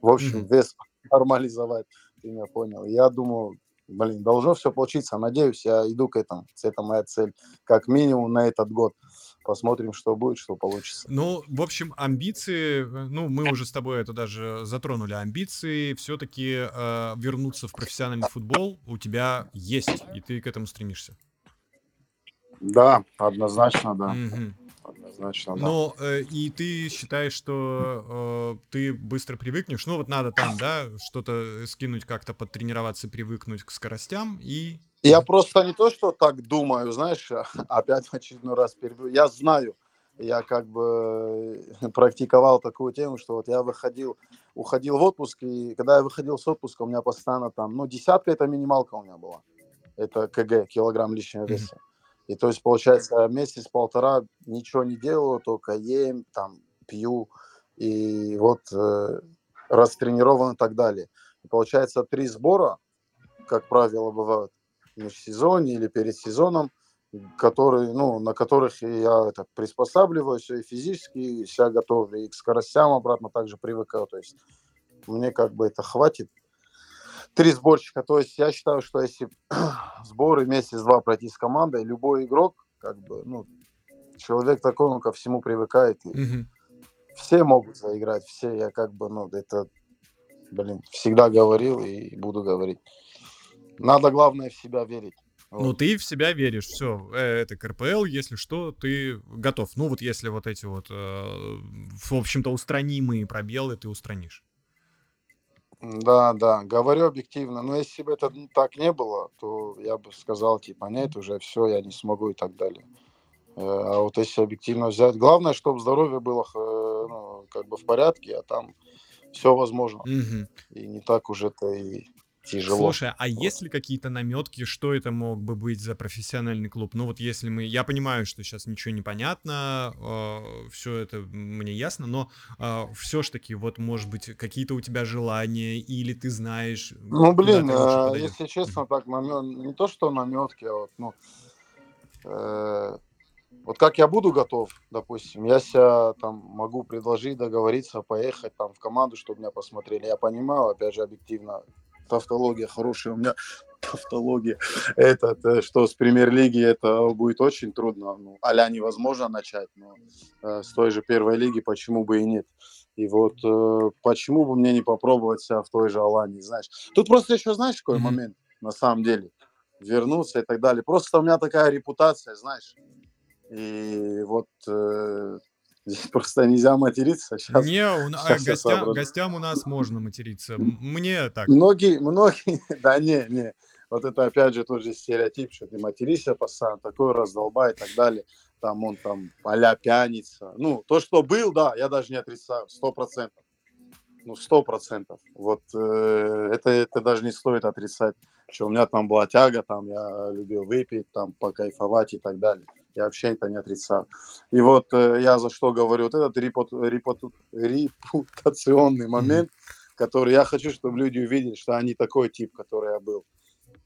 В общем, вес нормализовать, ты меня понял. Я думаю, блин, должно все получиться. Надеюсь, я иду к этому. Это моя цель, как минимум на этот год. Посмотрим, что будет, что получится. Ну, в общем, амбиции, ну, мы уже с тобой это даже затронули, амбиции все-таки э, вернуться в профессиональный футбол у тебя есть, и ты к этому стремишься. Да, однозначно, да. Угу. Однозначно, да. Но э, и ты считаешь, что э, ты быстро привыкнешь? Ну, вот надо там, да, что-то скинуть, как-то подтренироваться, привыкнуть к скоростям и я просто не то, что так думаю, знаешь, опять в очередной раз перейду. Я знаю, я как бы практиковал такую тему, что вот я выходил, уходил в отпуск, и когда я выходил с отпуска, у меня постоянно там, ну, десятка это минималка у меня была. Это КГ, килограмм лишнего веса. И то есть, получается, месяц-полтора ничего не делаю, только ем, там, пью, и вот э, растренирован и так далее. И получается, три сбора, как правило, бывают, межсезонье или перед сезоном, которые, ну, на которых я это, приспосабливаюсь и физически, и себя готовлю, и к скоростям обратно также привыкаю. То есть мне как бы это хватит. Три сборщика. То есть я считаю, что если сборы месяц-два пройти с командой, любой игрок, как бы, ну, человек такой, он ко всему привыкает. И mm-hmm. Все могут заиграть, все. Я как бы, ну, это, блин, всегда говорил и буду говорить. Надо, главное, в себя верить. Вот. Ну, ты в себя веришь, все, э, это КРПЛ, если что, ты готов. Ну, вот если вот эти вот, э, в общем-то, устранимые пробелы ты устранишь. Да, да, говорю объективно. Но если бы это так не было, то я бы сказал, типа, нет, уже все, я не смогу и так далее. Э, а вот если объективно взять, главное, чтобы здоровье было ну, как бы в порядке, а там все возможно. Угу. И не так уже это и тяжело. Слушай, а вот. есть ли какие-то наметки, что это мог бы быть за профессиональный клуб? Ну вот если мы, я понимаю, что сейчас ничего не понятно, э, все это мне ясно, но э, все ж таки вот может быть какие-то у тебя желания или ты знаешь? Ну блин, э, если честно, так намет, не то что наметки, а вот ну. Э, вот как я буду готов, допустим, я себя там могу предложить, договориться, поехать там в команду, чтобы меня посмотрели. Я понимаю, опять же, объективно, тавтология хорошая у меня, тавтология. Этот, э, что с премьер-лиги это будет очень трудно. Ну, а невозможно начать, но э, с той же первой лиги почему бы и нет. И вот э, почему бы мне не попробовать себя в той же Алании, знаешь. Тут просто еще, знаешь, какой mm-hmm. момент на самом деле. Вернуться и так далее. Просто у меня такая репутация, знаешь. И вот э, Здесь просто нельзя материться. Сейчас, не, у, сейчас гостям, гостям у нас можно материться. Мне так. Многие, многие, да не, не. Вот это опять же тот же стереотип, что ты материшься постоянно, такой раздолбай и так далее. Там он там а пьяница. Ну, то, что был, да, я даже не отрицаю, сто процентов. Ну, сто процентов. Вот э, это, это даже не стоит отрицать, что у меня там была тяга, там я любил выпить, там покайфовать и так далее. Я вообще это не отрицаю. И вот э, я за что говорю, вот этот репут, репут, репутационный момент, mm-hmm. который я хочу, чтобы люди увидели, что они такой тип, который я был.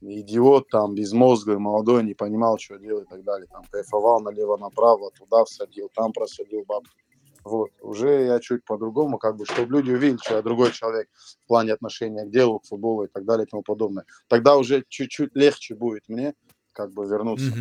Идиот, там, безмозглый, молодой, не понимал, что делать и так далее. Там, кайфовал налево-направо, туда всадил, там просадил бабки. Вот, уже я чуть по-другому, как бы, чтобы люди увидели, что я другой человек в плане отношения к делу, к футболу и так далее и тому подобное. Тогда уже чуть-чуть легче будет мне, как бы, вернуться.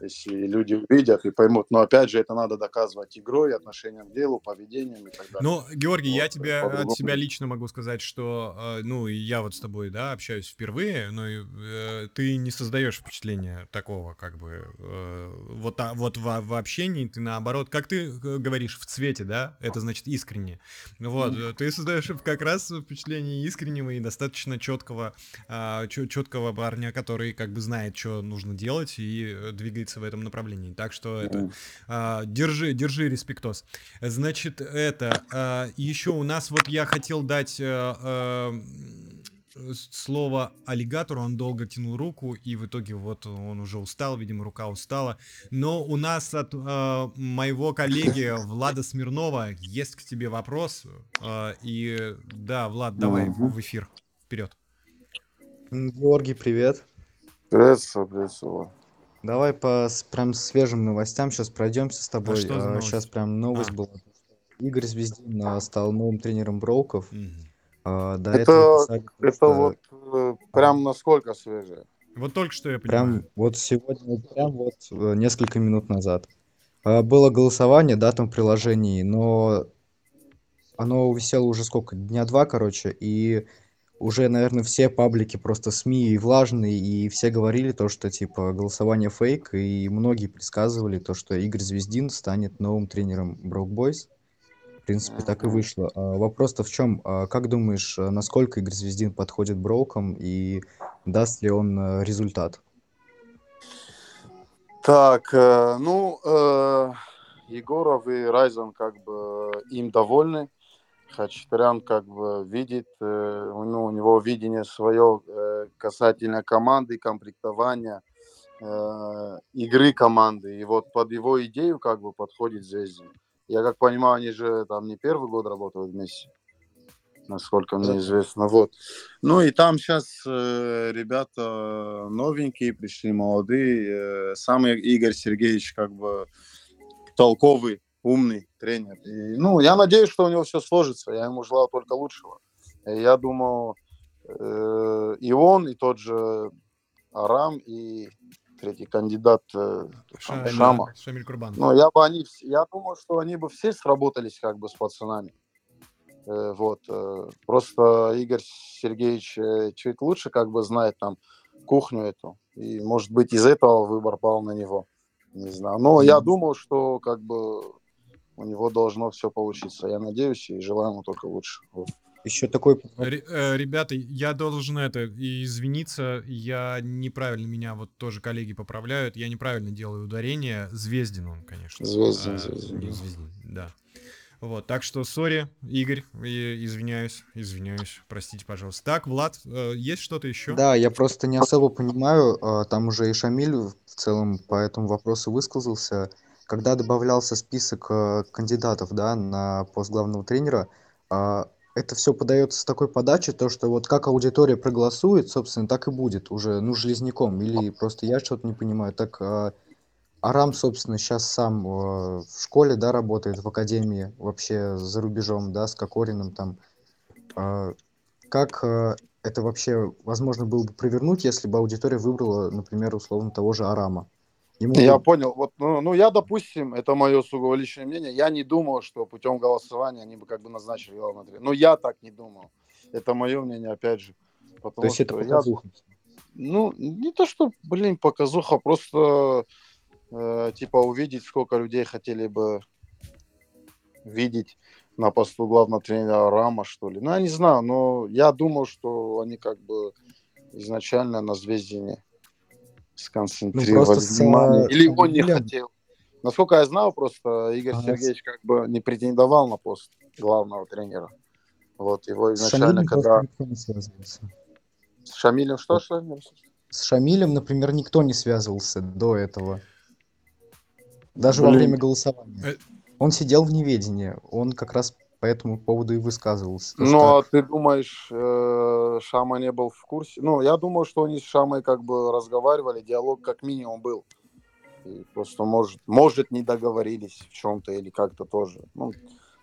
Мгм. Если люди увидят и поймут. Но опять же, это надо доказывать игрой, отношением к делу, поведением и так далее. Ну, Георгий, я Вот, тебе от себя лично могу сказать, что, э, ну, я вот с тобой, да, общаюсь впервые, но э, ты не создаешь впечатления такого, как бы, э, вот, та- вот во, в общении ты наоборот, как ты э, говоришь, в цвете, да, это значит искренне. Вот, э, ты создаешь как раз впечатление искреннего и достаточно четкого, четкого парня, который как бы знает, что нужно делать и э, двигается в этом направлении. Так что это а, держи, держи респектос. Значит, это а, еще у нас вот я хотел дать а, а, слово аллигатору, он долго тянул руку, и в итоге вот он уже устал, видимо, рука устала. Но у нас от а, моего коллеги Влада Смирнова есть к тебе вопрос. А, и да, Влад, давай Мгм. в эфир. Вперед. Георгий, привет. Приветствую, приветствую. Давай по с- прям свежим новостям сейчас пройдемся с тобой. что за Сейчас новость? прям новость А. была. Игорь Звездин а, стал новым тренером Броков. Мгм. А, До Это- этого писали Это просто вот э, прям насколько свежее? Вот только что я прям понимаю. вот сегодня, прям вот э, несколько минут назад. А, Было голосование, да, там в приложении, но оно висело уже сколько, дня два, короче, и уже, наверное, все паблики, просто СМИ и влажные, и все говорили то, что, типа, голосование фейк, и многие предсказывали то, что Игорь Звездин станет новым тренером Брок Бойс. В принципе, так и вышло. А Вопрос-то в чем? Как думаешь, а, насколько Игорь Звездин подходит Брокам, и даст ли он э, результат? Так, э, ну, э, Егоров и Райзен как бы им довольны. Хачатурян как бы видит, э, ну, у него видение свое э, касательно команды, комплектования, э, игры команды. И вот под его идею как бы подходит Звездин. Я как понимаю, они же там не первый год работают вместе, насколько мне известно. Вот. Ну и там сейчас ребята новенькие пришли, молодые. Э, сам Игорь Сергеевич как бы толковый, умный тренер. И, ну, я надеюсь, что у него все сложится. Я ему желаю только лучшего. И я думаю, э, и он, и тот же Арам, и третий кандидат э, Ша- Шама. Шамиль Курбан. Ну, я бы они, я думаю, что они бы все сработались как бы с пацанами. Э, вот. э, просто Игорь Сергеевич э, чуть лучше как бы знает там кухню эту. И, может быть, из этого выбор пал на него. Не знаю. Но я думаю, что как бы у него должно все получиться. Я надеюсь и желаю ему только лучше. Еще такой э, Ребята, я должен это извиниться, я неправильно меня вот тоже коллеги поправляют, я неправильно делаю ударение. Звездин он, конечно. Звездин, А, Звездин, не. Звездин, да. Вот, так что, сори, Игорь, извиняюсь, извиняюсь, простите, пожалуйста. Так, Влад, э, есть что-то еще? Да, я просто не особо понимаю, а, там уже и Шамиль в целом по этому вопросу высказался. Когда добавлялся список э, кандидатов, да, на пост главного тренера, а, это все подается с такой подачи, то что вот как аудитория проголосует, собственно, так и будет уже, ну, железняком. Или просто я что-то не понимаю. Так а, Арам, собственно, сейчас сам э, в школе, да, работает, в академии, вообще за рубежом, да, с Кокориным там. А, Как э, это вообще возможно было бы провернуть, если бы аудитория выбрала, например, условно того же Арама? Ему Я понял. Вот, ну, ну, я, допустим, это мое сугубо личное мнение, я не думал, что путем голосования они бы как бы назначили главного тренера. Но я так не думал. Это мое мнение, опять же. Потому То есть это что я показуха. Ну, не то, что, блин, показуха, просто э, типа увидеть, сколько людей хотели бы видеть на посту главного тренера Рама, что ли. Ну, я не знаю, но я думал, что они как бы изначально на Звездине сконцентрировали просто с, внимание. э, Или он не Шамилем- хотел. Насколько я знал, просто Игорь с- Сергеевич как бы не претендовал на пост главного тренера. Вот его С изначально, Шамилем когда... никто не связывался. С Шамилем что, Шамиль? С Шамилем, например, никто не связывался до этого. Даже во Блин. время голосования. Э. Он сидел в неведении. Он как раз по этому поводу и высказывался. То, что- а ты думаешь, э, Шама не был в курсе? Ну, я думаю, что они с Шамой как бы разговаривали, диалог как минимум был. И просто может, может не договорились в чем-то или как-то тоже. Ну,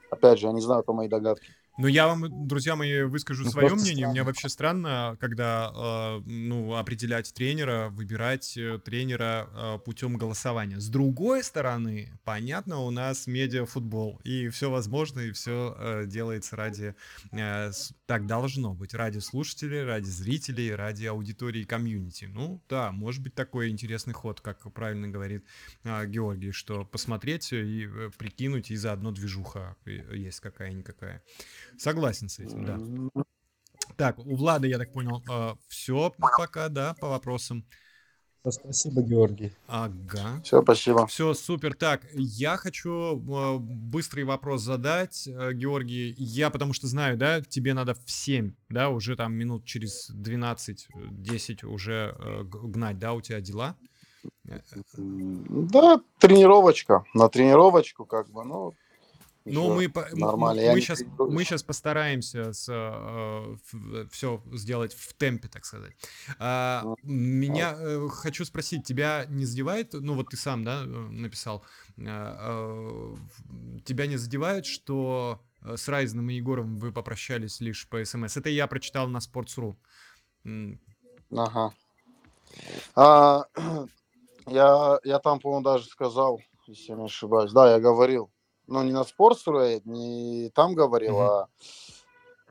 опять же, я не знаю, это мои догадки. Ну, я вам, друзья мои, выскажу Ну, свое мнение. странно. Мне вообще странно, когда, э, ну, определять тренера, выбирать э, тренера э, путем голосования. С другой стороны, понятно, у нас медиафутбол, и все возможно, и все делается ради... э, так должно быть, ради слушателей, ради зрителей, ради аудитории комьюнити. Ну, да, может быть такой интересный ход, как правильно говорит а, Георгий, что посмотреть и э, прикинуть, и заодно движуха э, есть какая-никакая. Согласен с этим, да. Так, у Влада, я так понял, все пока, да, по вопросам. Спасибо, Георгий. Ага. Все, спасибо. Все, супер. Так, я хочу э, быстрый вопрос задать, э, Георгий. Я потому что знаю, да, тебе надо в 7, да, уже там минут через 12-10 уже э, гнать, да, у тебя дела? Э, Да, тренировочка. На тренировочку, как бы, ну. Ну, мы, нормально. мы, не сейчас, мы сейчас постараемся все сделать в темпе, так сказать. А, Ну, меня э, хочу спросить, тебя не задевает, ну вот ты сам, да, э, написал, а, в- тебя не задевает, что э, с Райзеном и Егором вы попрощались лишь по СМС? Это я прочитал на Sports.ru. Ага. А, я, я там, по-моему, даже сказал, если я не ошибаюсь. Да, я говорил. Ну, не на Sports.ru, не там говорил, Мгм. а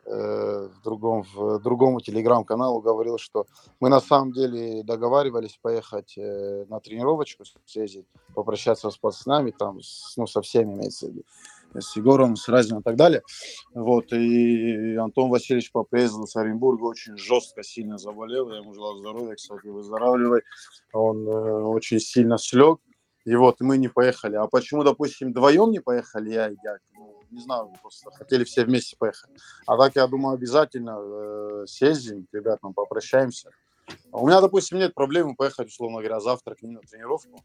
э, в другом, в другому телеграм-каналу говорил, что мы на самом деле договаривались поехать э, на тренировочку, съездить, попрощаться с пацанами, там, с- ну, со всеми имеется в виду, с Егором, с Разином и так далее. Вот, и Антон Васильевич по приезду с Оренбурга очень жестко, сильно заболел. Я ему желал здоровья, кстати, выздоравливай. Он э, очень сильно слег. И вот мы не поехали. А почему, допустим, вдвоем не поехали, я и дядя? Ну, не знаю, просто хотели все вместе поехать. А так, я думаю, обязательно э, съездим, ребятам попрощаемся. А У меня, допустим, нет проблемы поехать, условно говоря, завтра к ним на тренировку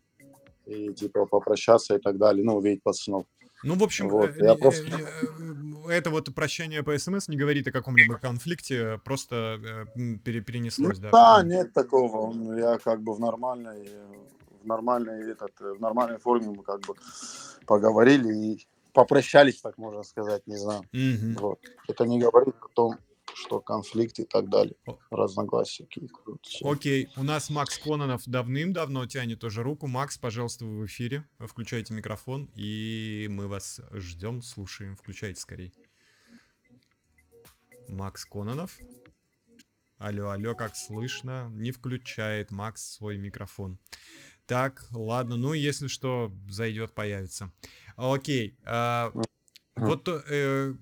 и, типа, попрощаться и так далее, ну, увидеть пацанов. Ну, в общем, Вот, э, я просто- э, это вот прощание по СМС не говорит о каком-либо конфликте, просто э, перенеслось, Ну, да? да, нет такого. Я как бы в нормальной, в нормальной, этот, в нормальной форме мы как бы поговорили и попрощались, так можно сказать, не знаю. Мгм. Вот. Это не говорит о том, что конфликт и так далее, разногласия какие-то. Окей, у нас Макс Кононов давным-давно тянет тоже руку. Макс, пожалуйста, вы в эфире. Включайте микрофон, и мы вас ждем, слушаем. Включайте скорее. Макс Кононов. Алло, алло, как слышно? Не включает Макс свой микрофон. Так, ладно, ну если что, зайдет, появится. Окей, а, вот э,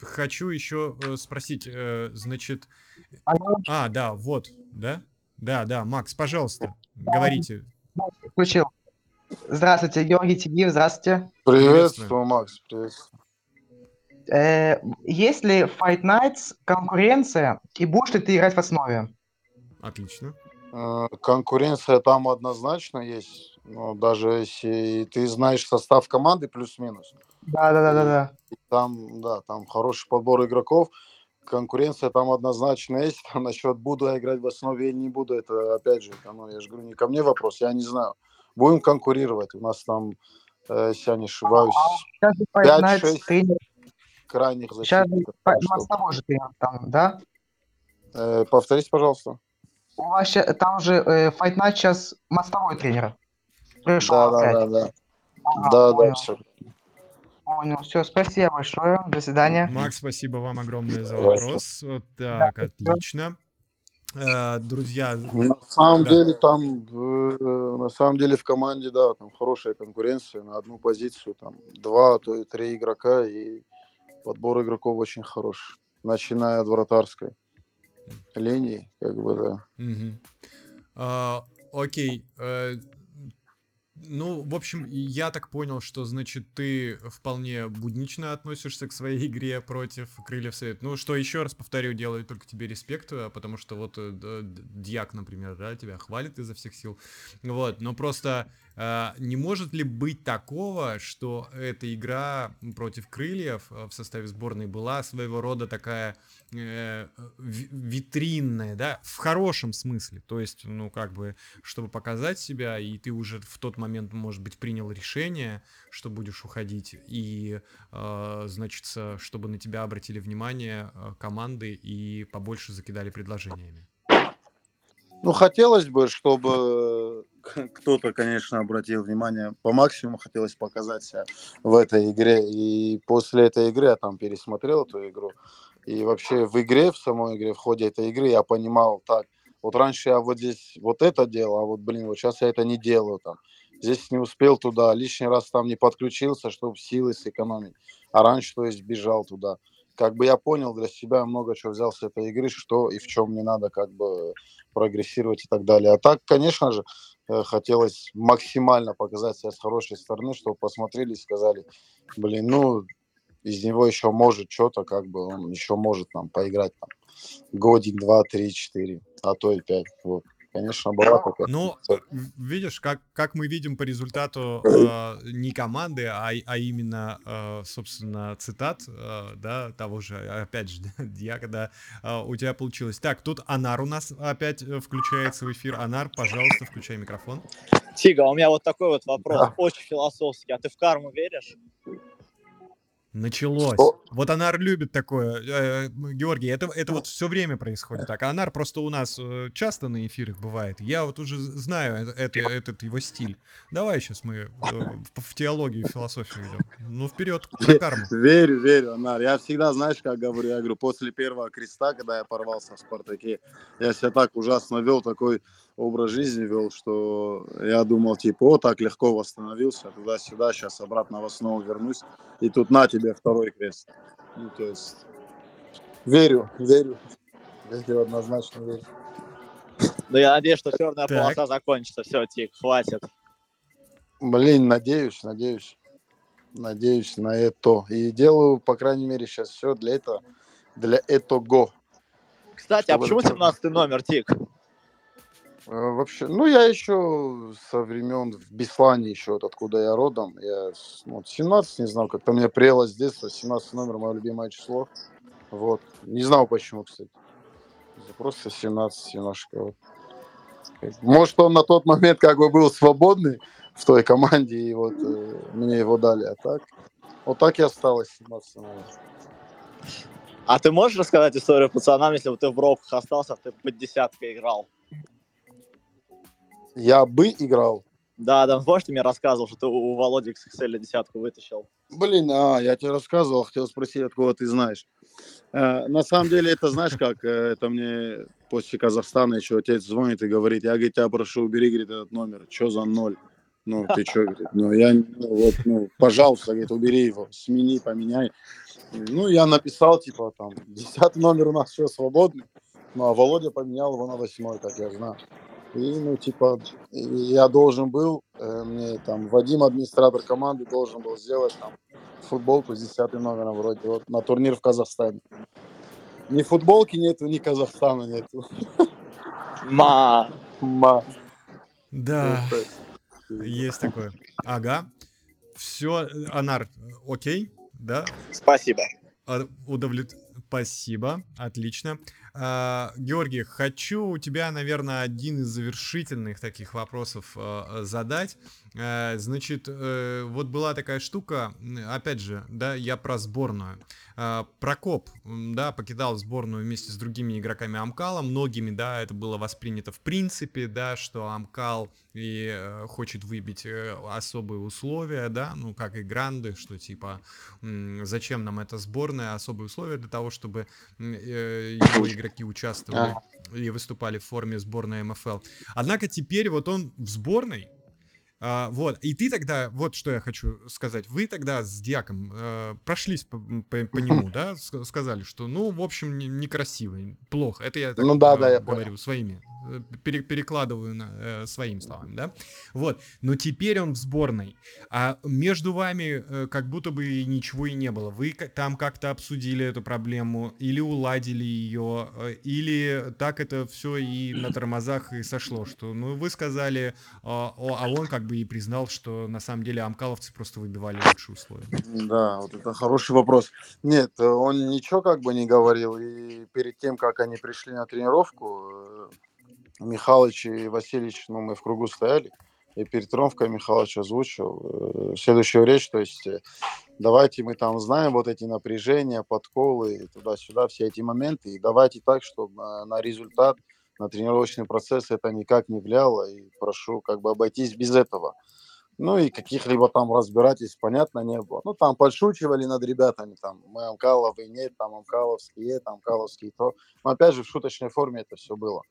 хочу еще э, спросить, э, значит, а, да, вот, да? Да, да, Макс, пожалуйста, говорите. Включил. Здравствуйте, Георгий Тигиев, здравствуйте. Приветствую, Макс, приветствую. Э, есть ли в Fight Nights конкуренция, и будешь ли ты играть в основе? Отлично. Э, Конкуренция там однозначно есть. Но даже если ты знаешь состав команды плюс-минус, Да-да-да-да. там, да, там хороший подбор игроков. Конкуренция там однозначно есть. А насчет буду я играть в основе или не буду, это опять же, ну, я же говорю, не ко мне вопрос, я не знаю. Будем конкурировать. У нас там, если я не ошибаюсь, Сейчас же Fight Пять, Nights шесть тренер, крайних сейчас же защитников. Так у что, того же тренер там, да? э, повторите, пожалуйста. У вас ща- там же э, Fight Night сейчас мостовой тренер. Пришел Да, да, опять. да, да. Ага, Да, да, понял, все. понял. Все, спасибо большое. До свидания. Макс, спасибо вам огромное за вопрос. Вот Так, отлично. Э, Друзья, На самом Да. деле там, э, на самом деле в команде, да, там хорошая конкуренция на одну позицию, там два, а то и три игрока, и подбор игроков очень хороший, начиная от вратарской линии, как бы, да. А, Окей. э, Ну, в общем, я так понял, что, значит, ты вполне буднично относишься к своей игре против Крыльев Совет. Ну, что еще раз повторю, делаю только тебе респект, а, потому что вот э, Дьяк, например, да, тебя хвалит изо всех сил. Вот, но просто не может ли быть такого, что эта игра против Крыльев а, в составе сборной была своего рода такая э, ви- витринная, да, в хорошем смысле. То есть, ну, как бы, чтобы показать себя, и ты уже в тот момент момент, может быть, принял решение, что будешь уходить, и, э, значит, чтобы на тебя обратили внимание э, команды и побольше закидали предложениями? Ну, хотелось бы, чтобы кто-то, конечно, обратил внимание. По максимуму хотелось показать себя в этой игре. И после этой игры я там пересмотрел эту игру. И вообще в игре, в самой игре, в ходе этой игры я понимал так, вот раньше я вот здесь вот это делал, а вот, блин, вот сейчас я это не делаю там. Здесь не успел туда, лишний раз там не подключился, чтобы силы сэкономить. А раньше, то есть, бежал туда. Как бы я понял для себя много чего взял с этой игры, что и в чем не надо как бы прогрессировать и так далее. А так, конечно же, хотелось максимально показать себя с хорошей стороны, чтобы посмотрели и сказали, блин, ну, из него еще может что-то, как бы он еще может нам поиграть там годик, два, три, четыре, а то и пять. Вот. Конечно, была такая. Ну, видишь, как, как мы видим по результату э, не команды, а, а именно, э, собственно, цитат, э, да, того же, опять же, я когда э, у тебя получилось. Так, тут Анар у нас опять э, включается в эфир. Анар, пожалуйста, включай микрофон. Тига, у меня вот такой вот вопрос, да. очень философский. А ты в карму веришь? Началось. Что? Вот Анар любит такое. Э, Георгий, это, это вот все время происходит так. Анар просто у нас э, часто на эфирах бывает. Я вот уже знаю это, этот его стиль. Давай сейчас мы э, в теологию, в философию идем. Ну, вперед, на карму. Верю, верю, Анар. Я всегда, знаешь, как говорю, я говорю, после первого креста, когда я порвался в Спартаке, я себя так ужасно вел, такой образ жизни вел, что я думал, типа, о, так легко восстановился, туда-сюда, сейчас обратно в основу вернусь, и тут на тебе второй крест. Ну, то есть, верю, верю, верю, однозначно верю. Ну, я надеюсь, что черная так. полоса закончится. Все, Тик, хватит. Блин, надеюсь, надеюсь. Надеюсь на это. И делаю, по крайней мере, сейчас все для этого, для этого. Кстати, а почему 17 номер, Тик? Э, вообще, ну, я еще со времен в Беслане еще, вот откуда я родом, я ну, 17, не знал, как-то мне прело с детства, 17 номер, мое любимое число. Вот. Не знал почему, кстати. Просто 17 немножко. Вот. Может, он на тот момент как бы был свободный в той команде, и вот э, мне его дали, а так. Вот так и осталось 17 номер. А ты можешь рассказать историю пацанам, если бы ты в Бровках остался, ты под десяткой играл? Я бы играл. Да, да, помнишь, ты мне рассказывал, что ты у Володи XXL десятку вытащил? Блин, а, я тебе рассказывал, хотел спросить, откуда ты знаешь. Э, на самом деле, это знаешь как, э, это мне после Казахстана еще отец звонит и говорит, я, говорит, тебя прошу, убери, говорит, этот номер, что за ноль? Ну, ты что, говорит, ну, я, ну, вот, ну, пожалуйста, говорит, убери его, смени, поменяй. Ну, я написал, типа, там, десятый номер у нас все свободный, ну, а Володя поменял его на восьмой, как я знаю. И, ну, типа, я должен был, э, мне там Вадим, администратор команды, должен был сделать там футболку с 10 номером вроде, вот на турнир в Казахстане. Ни футболки нету, ни Казахстана нету. Ма. Ма. Да, есть такое. Ага. Все, Анар, окей, да? Спасибо. Удовлет... Спасибо, отлично. А, Георгий, хочу у тебя, наверное, один из завершительных таких вопросов а, задать. А, значит, э, вот была такая штука, опять же, да, я про сборную. Прокоп, да, покидал сборную вместе с другими игроками Амкала, многими, да, это было воспринято в принципе, да, что Амкал и э, хочет выбить э, особые условия, да, ну, как и Гранды, что типа, зачем нам эта сборная, особые условия для того, чтобы его игроки участвовали и выступали в форме сборной МФЛ. Однако теперь вот он в сборной, а, вот, и ты тогда, вот что я хочу сказать, вы тогда с Диаком э, прошлись по, по, по нему, да, сказали, что, ну, в общем, некрасивый, плохо. Это я так ну, да, э, да, я говорю понял. своими, э, пере, перекладываю на, э, своим словами, да. Вот, но теперь он в сборной, а между вами э, как будто бы ничего и не было. Вы там как-то обсудили эту проблему, или уладили ее, э, или так это все и на тормозах и сошло, что, ну, вы сказали, э, а он как бы и признал, что на самом деле амкаловцы просто выбивали лучшие условия. Да, вот это хороший вопрос. Нет, он ничего как бы не говорил. И перед тем, как они пришли на тренировку, э, Михалыч и Васильевич, ну, мы в кругу стояли, и перед Тромфкой Михайлович озвучил э, следующую речь, то есть э, давайте мы там знаем вот эти напряжения, подколы, туда-сюда, все эти моменты, и давайте так, чтобы на результат, на тренировочный процесс это никак не влияло, и прошу как бы обойтись без этого. Ну и каких-либо там разбирательств, понятно, не было. Ну там подшучивали над ребятами, там мы Амкаловы нет, там Амкаловские, там Амкаловские то. Но опять же в шуточной форме это все было.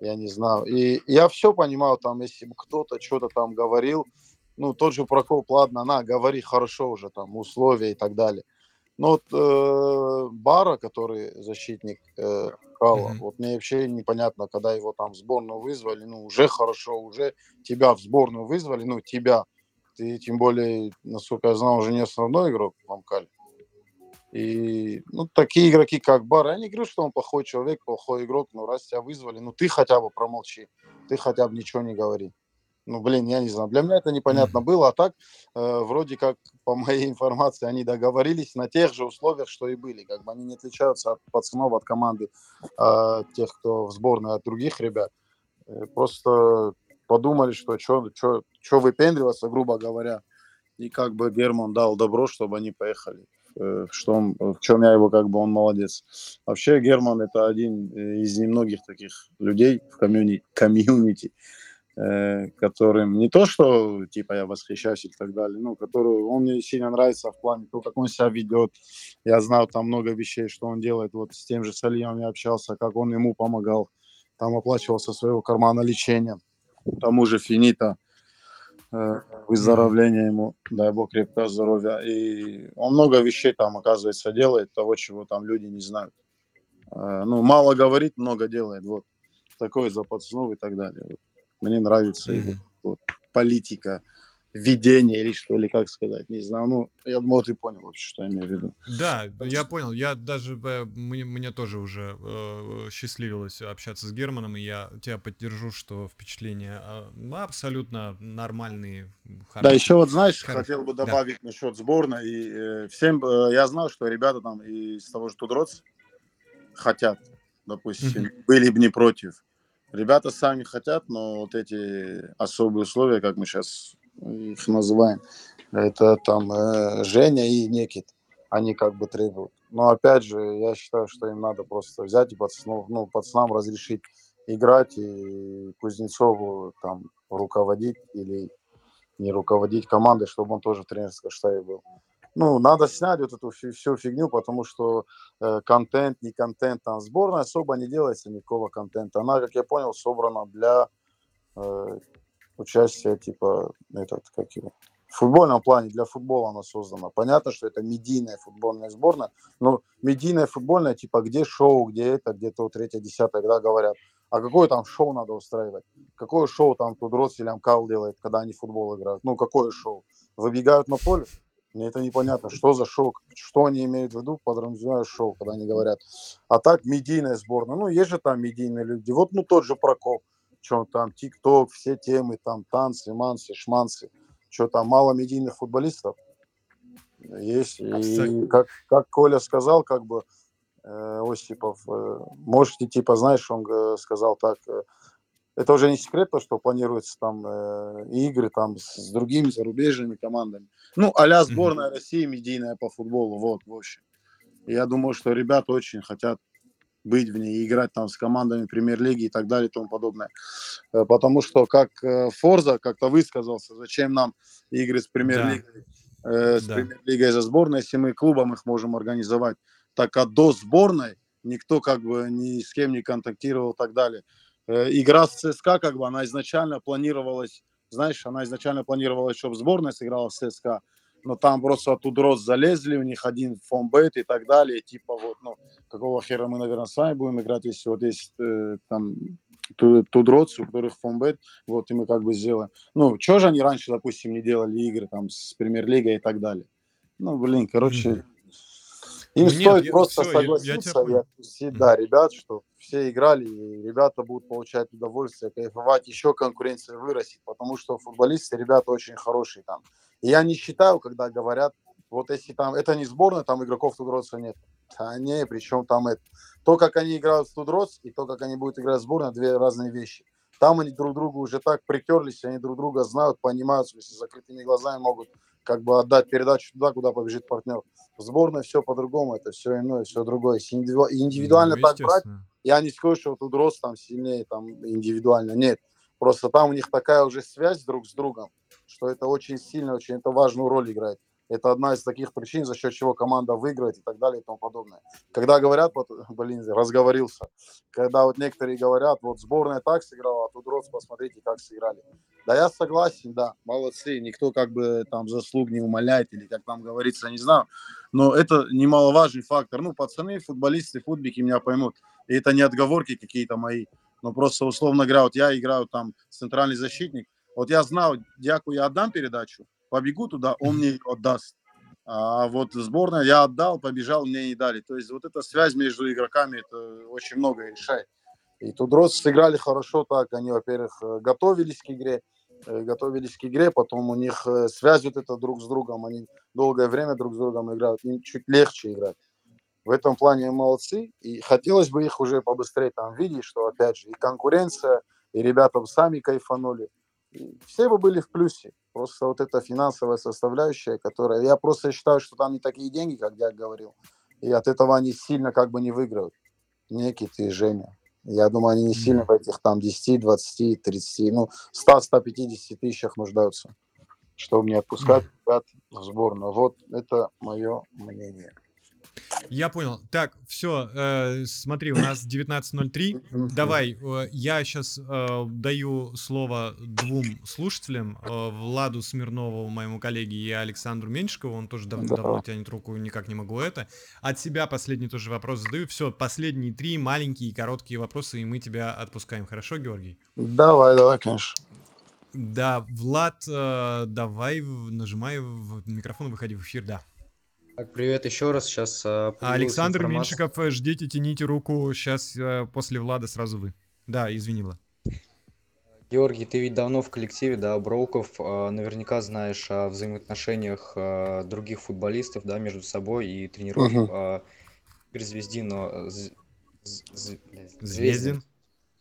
Я не знаю. И я все понимал, там, если бы кто-то что-то там говорил, ну, тот же Прокоп, ладно, на, говори хорошо уже, там, условия и так далее. Но вот э, Бара, который защитник э, Кала, mm-hmm. вот мне вообще непонятно, когда его там в сборную вызвали, ну, уже хорошо, уже тебя в сборную вызвали, ну, тебя. Ты, тем более, насколько я знал, уже не основной игрок в Амкале. И, ну, такие игроки, как Бар, я не говорю, что он плохой человек, плохой игрок, но раз тебя вызвали, ну, ты хотя бы промолчи, ты хотя бы ничего не говори. Ну, блин, я не знаю. Для меня это непонятно было. А так, э, вроде как, по моей информации, они договорились на тех же условиях, что и были. Как бы они не отличаются от пацанов, от команды, э, тех, кто в сборной, от других ребят. Э, просто подумали, что что выпендриваться, грубо говоря. И как бы Герман дал добро, чтобы они поехали. Э, что он, в чем я его как бы он молодец. Вообще Герман это один из немногих таких людей в комьюнити, комьюнити, Э, которым не то, что типа я восхищаюсь и так далее, ну, который он мне сильно нравится в плане того, как он себя ведет. Я знаю там много вещей, что он делает. Вот с тем же Салием я общался, как он ему помогал. Там оплачивал со своего кармана лечение. Тому же Финита э, выздоровления ему, дай бог крепкого здоровья. И он много вещей там, оказывается, делает, того, чего там люди не знают. Э, ну, мало говорит, много делает, вот. Такой за пацанов и так далее. Мне нравится mm-hmm. его вот, политика, видение или что, или как сказать, не знаю. Ну, я думал, ты понял вообще, что я имею в виду. Да, я понял. Я даже, мне, мне тоже уже э, счастливилось общаться с Германом, и я тебя поддержу, что впечатления э, абсолютно нормальные. Хорошие. Да, еще вот, знаешь, Хорошие. хотел бы добавить да. насчет сборной. И, э, всем, э, я знал, что ребята там из того же Тудроц хотят, допустим, mm-hmm. были бы не против. Ребята сами хотят, но вот эти особые условия, как мы сейчас их называем, это там э, Женя и Некит, они как бы требуют. Но опять же, я считаю, что им надо просто взять и пацанов, ну, пацанам разрешить играть и Кузнецову там руководить или не руководить командой, чтобы он тоже в тренерском штабе был ну, надо снять вот эту всю, всю фигню, потому что э, контент, не контент, там сборная особо не делается никакого контента. Она, как я понял, собрана для э, участия, типа, этот, как его, в футбольном плане, для футбола она создана. Понятно, что это медийная футбольная сборная, но медийная футбольная, типа, где шоу, где это, где-то вот третье, десятое, когда говорят, а какое там шоу надо устраивать? Какое шоу там тут Рос или Амкал делает, когда они футбол играют? Ну, какое шоу? Выбегают на поле? Мне это непонятно, что за шоу, что они имеют в виду, подразумевая шоу, когда они говорят. А так, медийная сборная. Ну, есть же там медийные люди. Вот, ну, тот же Прокоп, что там, ТикТок, все темы, там, танцы, мансы, шмансы. Что там, мало медийных футболистов? Есть. И как, как Коля сказал, как бы, э, Осипов, э, можете, типа, знаешь, он э, сказал так, э, это уже не секрет, то, что планируется там э, игры там с другими зарубежными командами. Ну, а сборная mm-hmm. России медийная по футболу, вот, в общем. Я думаю, что ребята очень хотят быть в ней, играть там с командами премьер-лиги и так далее и тому подобное. Э, потому что, как э, Форза как-то высказался, зачем нам игры с премьер-лигой, да. э, с да. премьер-лигой за сборной, если мы клубом их можем организовать. Так а до сборной никто как бы ни с кем не контактировал и так далее. Э, игра с ЦСКА, как бы, она изначально планировалась, знаешь, она изначально планировалась, чтобы сборная сыграла с ЦСКА, но там просто оттуда рост залезли, у них один фомбет и так далее, типа вот, ну, какого хера мы, наверное, с вами будем играть, если вот есть э, там Тудроц, у которых фомбет, вот, и мы как бы сделаем. Ну, что же они раньше, допустим, не делали игры там с премьер-лигой и так далее? Ну, блин, короче, mm-hmm. Им ну, стоит нет, просто все, согласиться я, я и отпустить, да, ребят, что все играли, и ребята будут получать удовольствие, кайфовать, еще конкуренция вырастет, потому что футболисты, ребята очень хорошие там. И я не считаю, когда говорят, вот если там, это не сборная, там игроков 2DROTS нет. А не, причем там это. То, как они играют в 2DROTS, и то, как они будут играть в сборную, две разные вещи. Там они друг другу уже так притерлись, они друг друга знают, понимают, если с закрытыми глазами могут как бы отдать передачу туда, куда побежит партнер. В сборной все по-другому, это все иное, все другое. Если индивиду- индивидуально Ну, так брать, я не скажу, что тут рост там сильнее, там индивидуально, нет. Просто там у них такая уже связь друг с другом, что это очень сильно, очень это важную роль играет. Это одна из таких причин, за счет чего команда выиграет и так далее и тому подобное. Когда говорят, вот, блин, разговорился, когда вот некоторые говорят, вот сборная так сыграла, а тут Рос, посмотрите, как сыграли. Да я согласен, да, молодцы, никто как бы там заслуг не умаляет или как там говорится, не знаю, но это немаловажный фактор. Ну, пацаны, футболисты, футбики меня поймут. И это не отговорки какие-то мои, но просто условно говоря, вот я играю там центральный защитник, вот я знал, Дяку я отдам передачу, побегу туда, он мне ее отдаст. А вот сборная я отдал, побежал, мне не дали. То есть вот эта связь между игроками, это очень многое решает. И тут Рос сыграли хорошо так. Они, во-первых, э, готовились к игре, э, готовились к игре, потом у них э, связь вот эта друг с другом, они долгое время друг с другом играют, им чуть легче играть. В этом плане молодцы, и хотелось бы их уже побыстрее там видеть, что, опять же, и конкуренция, и ребята сами кайфанули. И все бы были в плюсе. Просто вот эта финансовая составляющая, которая... Я просто считаю, что там не такие деньги, как я говорил. И от этого они сильно как бы не выиграют. Никит и Женя. Я думаю, они не сильно в этих там 10, 20, 30, ну, 100-150 тысячах нуждаются, чтобы не отпускать ребят в сборную. Вот это мое мнение. Я понял. Так, все, смотри, у нас 19.03. Давай, э, я сейчас даю слово двум слушателям, э, Владу Смирнову, моему коллеге, и Александру Меньшикову. Он тоже дав- Да. давно тянет руку, никак не могу это. От себя последний тоже вопрос задаю. Все, последние три маленькие короткие вопросы, и мы тебя отпускаем. Хорошо, Георгий? Давай, давай, конечно. Да, Влад, э, давай, нажимай в микрофон, выходи в эфир, да. Так, привет еще раз. Сейчас А Александр Меньшиков, э, ждите, тяните руку. Сейчас после Влада сразу вы. Да, извини, Влад. Георгий, ты ведь давно в коллективе, да, Броуков. а, Наверняка знаешь о взаимоотношениях а, других футболистов, да, между собой и тренеров Мгм. а, Игорь Звездин, а, З- З- З- блядь, Звездин.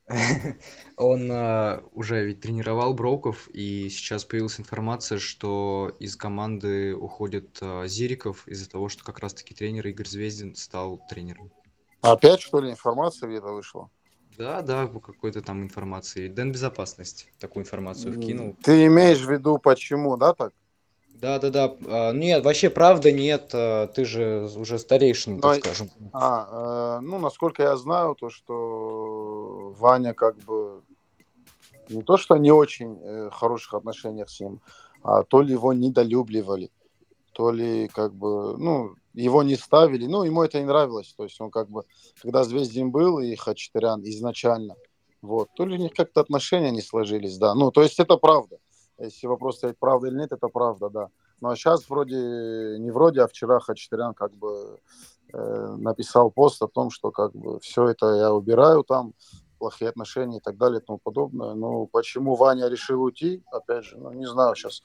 Он а, уже ведь тренировал Броуков, и сейчас появилась информация, что из команды уходит а, Зириков из-за того, что как раз-таки тренер Игорь Звездин стал тренером. Опять, что ли, информация где-то вышла? Да, да, по какой-то там информации. Дэн Безопасность такую информацию вкинул. Ты имеешь в виду, почему, да, так? Да, да, да. А, Нет, вообще правда нет. а, Ты же уже старейшина, так Но- скажем. А, э, ну, насколько я знаю, то, что Ваня как бы не то, что не очень э, хороших отношениях с ним, а то ли его недолюбливали, то ли как бы, ну, его не ставили, ну, ему это не нравилось, то есть он как бы, когда Звездин был и Хачатурян изначально, вот, то ли у них как-то отношения не сложились, да, ну, то есть это правда, если вопрос стоит, правда или нет, это правда, да, ну, а сейчас вроде, не вроде, а вчера Хачатурян как бы э, написал пост о том, что как бы все это я убираю там, плохие отношения и так далее и тому подобное. Ну, почему Ваня решил уйти, опять же, ну, не знаю, сейчас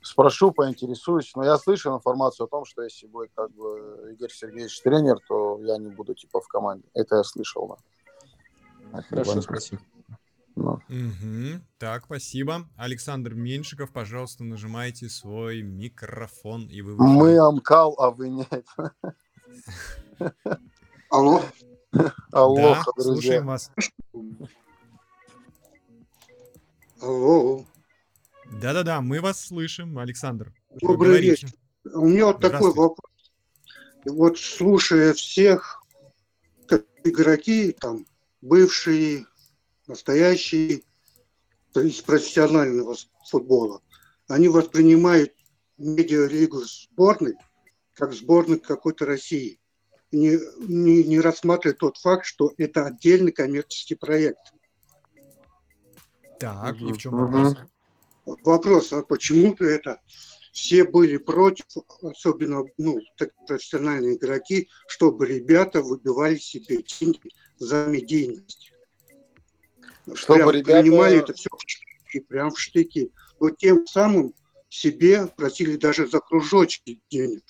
спрошу, поинтересуюсь, но я слышал информацию о том, что если будет как бы Игорь Сергеевич тренер, то я не буду типа в команде. Это я слышал, да. Хорошо, спасибо. Ну, Мгм. Так, спасибо. Александр Меньшиков, пожалуйста, нажимайте свой микрофон, и вы... Мы. Амкал, а вы нет. Алло, Алло, Да, слушаем вас. алло, Да-да-да, мы вас слышим, Александр. Добрый вечер. У меня вот такой вопрос. Вот слушая всех, как игроки, там, бывшие, настоящие, то есть профессионального футбола, они воспринимают медиалигу сборной как сборную какой-то России. Не, не, не рассматривая тот факт, что это отдельный коммерческий проект. Так, и в чем вопрос? Вопрос, а почему это все были против, особенно ну, так, профессиональные игроки, чтобы ребята выбивали себе деньги за медийность. Чтобы Прям ребята- принимали это все в штыки, прям в штыки. Но тем самым себе просили даже за кружочки денег.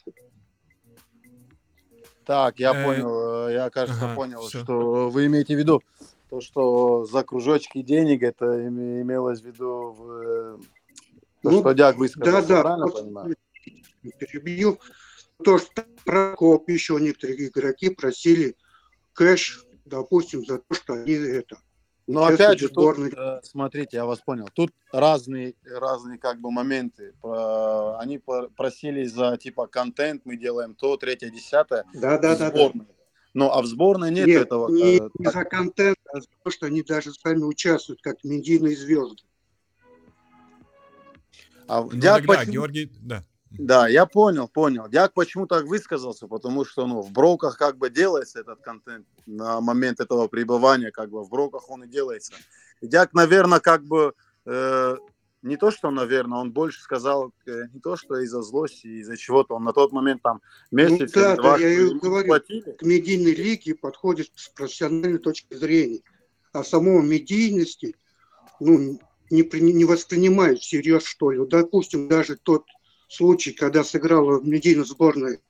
Так, я Э, понял, э, я, кажется, ага, понял, всё. что вы имеете в виду. То, что за кружочки денег, это имелось в виду в... Э, то, ну, что Дяк высказался, да, да, правильно понимаю? Перебью. То, что Прокоп, еще некоторые игроки просили кэш, допустим, за то, что они это но опять же, тут, э, смотрите, я вас понял. Тут разные, разные как бы моменты. Они просили за типа контент, мы делаем то, третье, десятое. Да, да, да, да. Но а в сборной нет, нет этого. Не, э, не за контент, а за то, что они даже сами участвуют, как медийные звезды. А ну, я тогда, почему... Георгий, да. Да, я понял, понял. Дяк почему так высказался, потому что ну, в броках как бы делается этот контент на момент этого пребывания, как бы в броках он и делается. И Дяк, наверное, как бы э, не то, что, наверное, он больше сказал э, не то, что из-за злости, из-за чего-то. Он на тот момент там месяц ну, да, два, да, я говорю, платили. к медийной лиге подходит с профессиональной точки зрения. А самой медийности ну, не, не воспринимают всерьез, что ли. Допустим, даже тот случай, когда сыграла в медийной сборной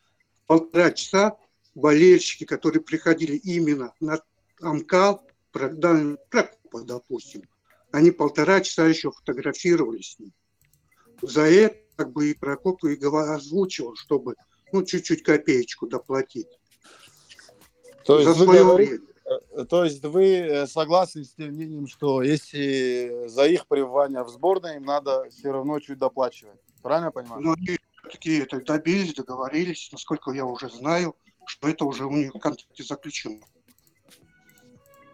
полтора часа, болельщики, которые приходили именно на Амкал, Прокопа, допустим, они полтора часа еще фотографировались с ним. За это как бы и Прокоп и озвучивал, чтобы ну, чуть-чуть копеечку доплатить. То есть, за свое говорите, время. Э, то есть вы э, согласны с тем мнением, что если за их пребывание в сборной им надо все равно чуть доплачивать? Правильно я понимаю? Ну, они такие это добились, договорились, насколько я уже знаю, что это уже у них в контракте заключено.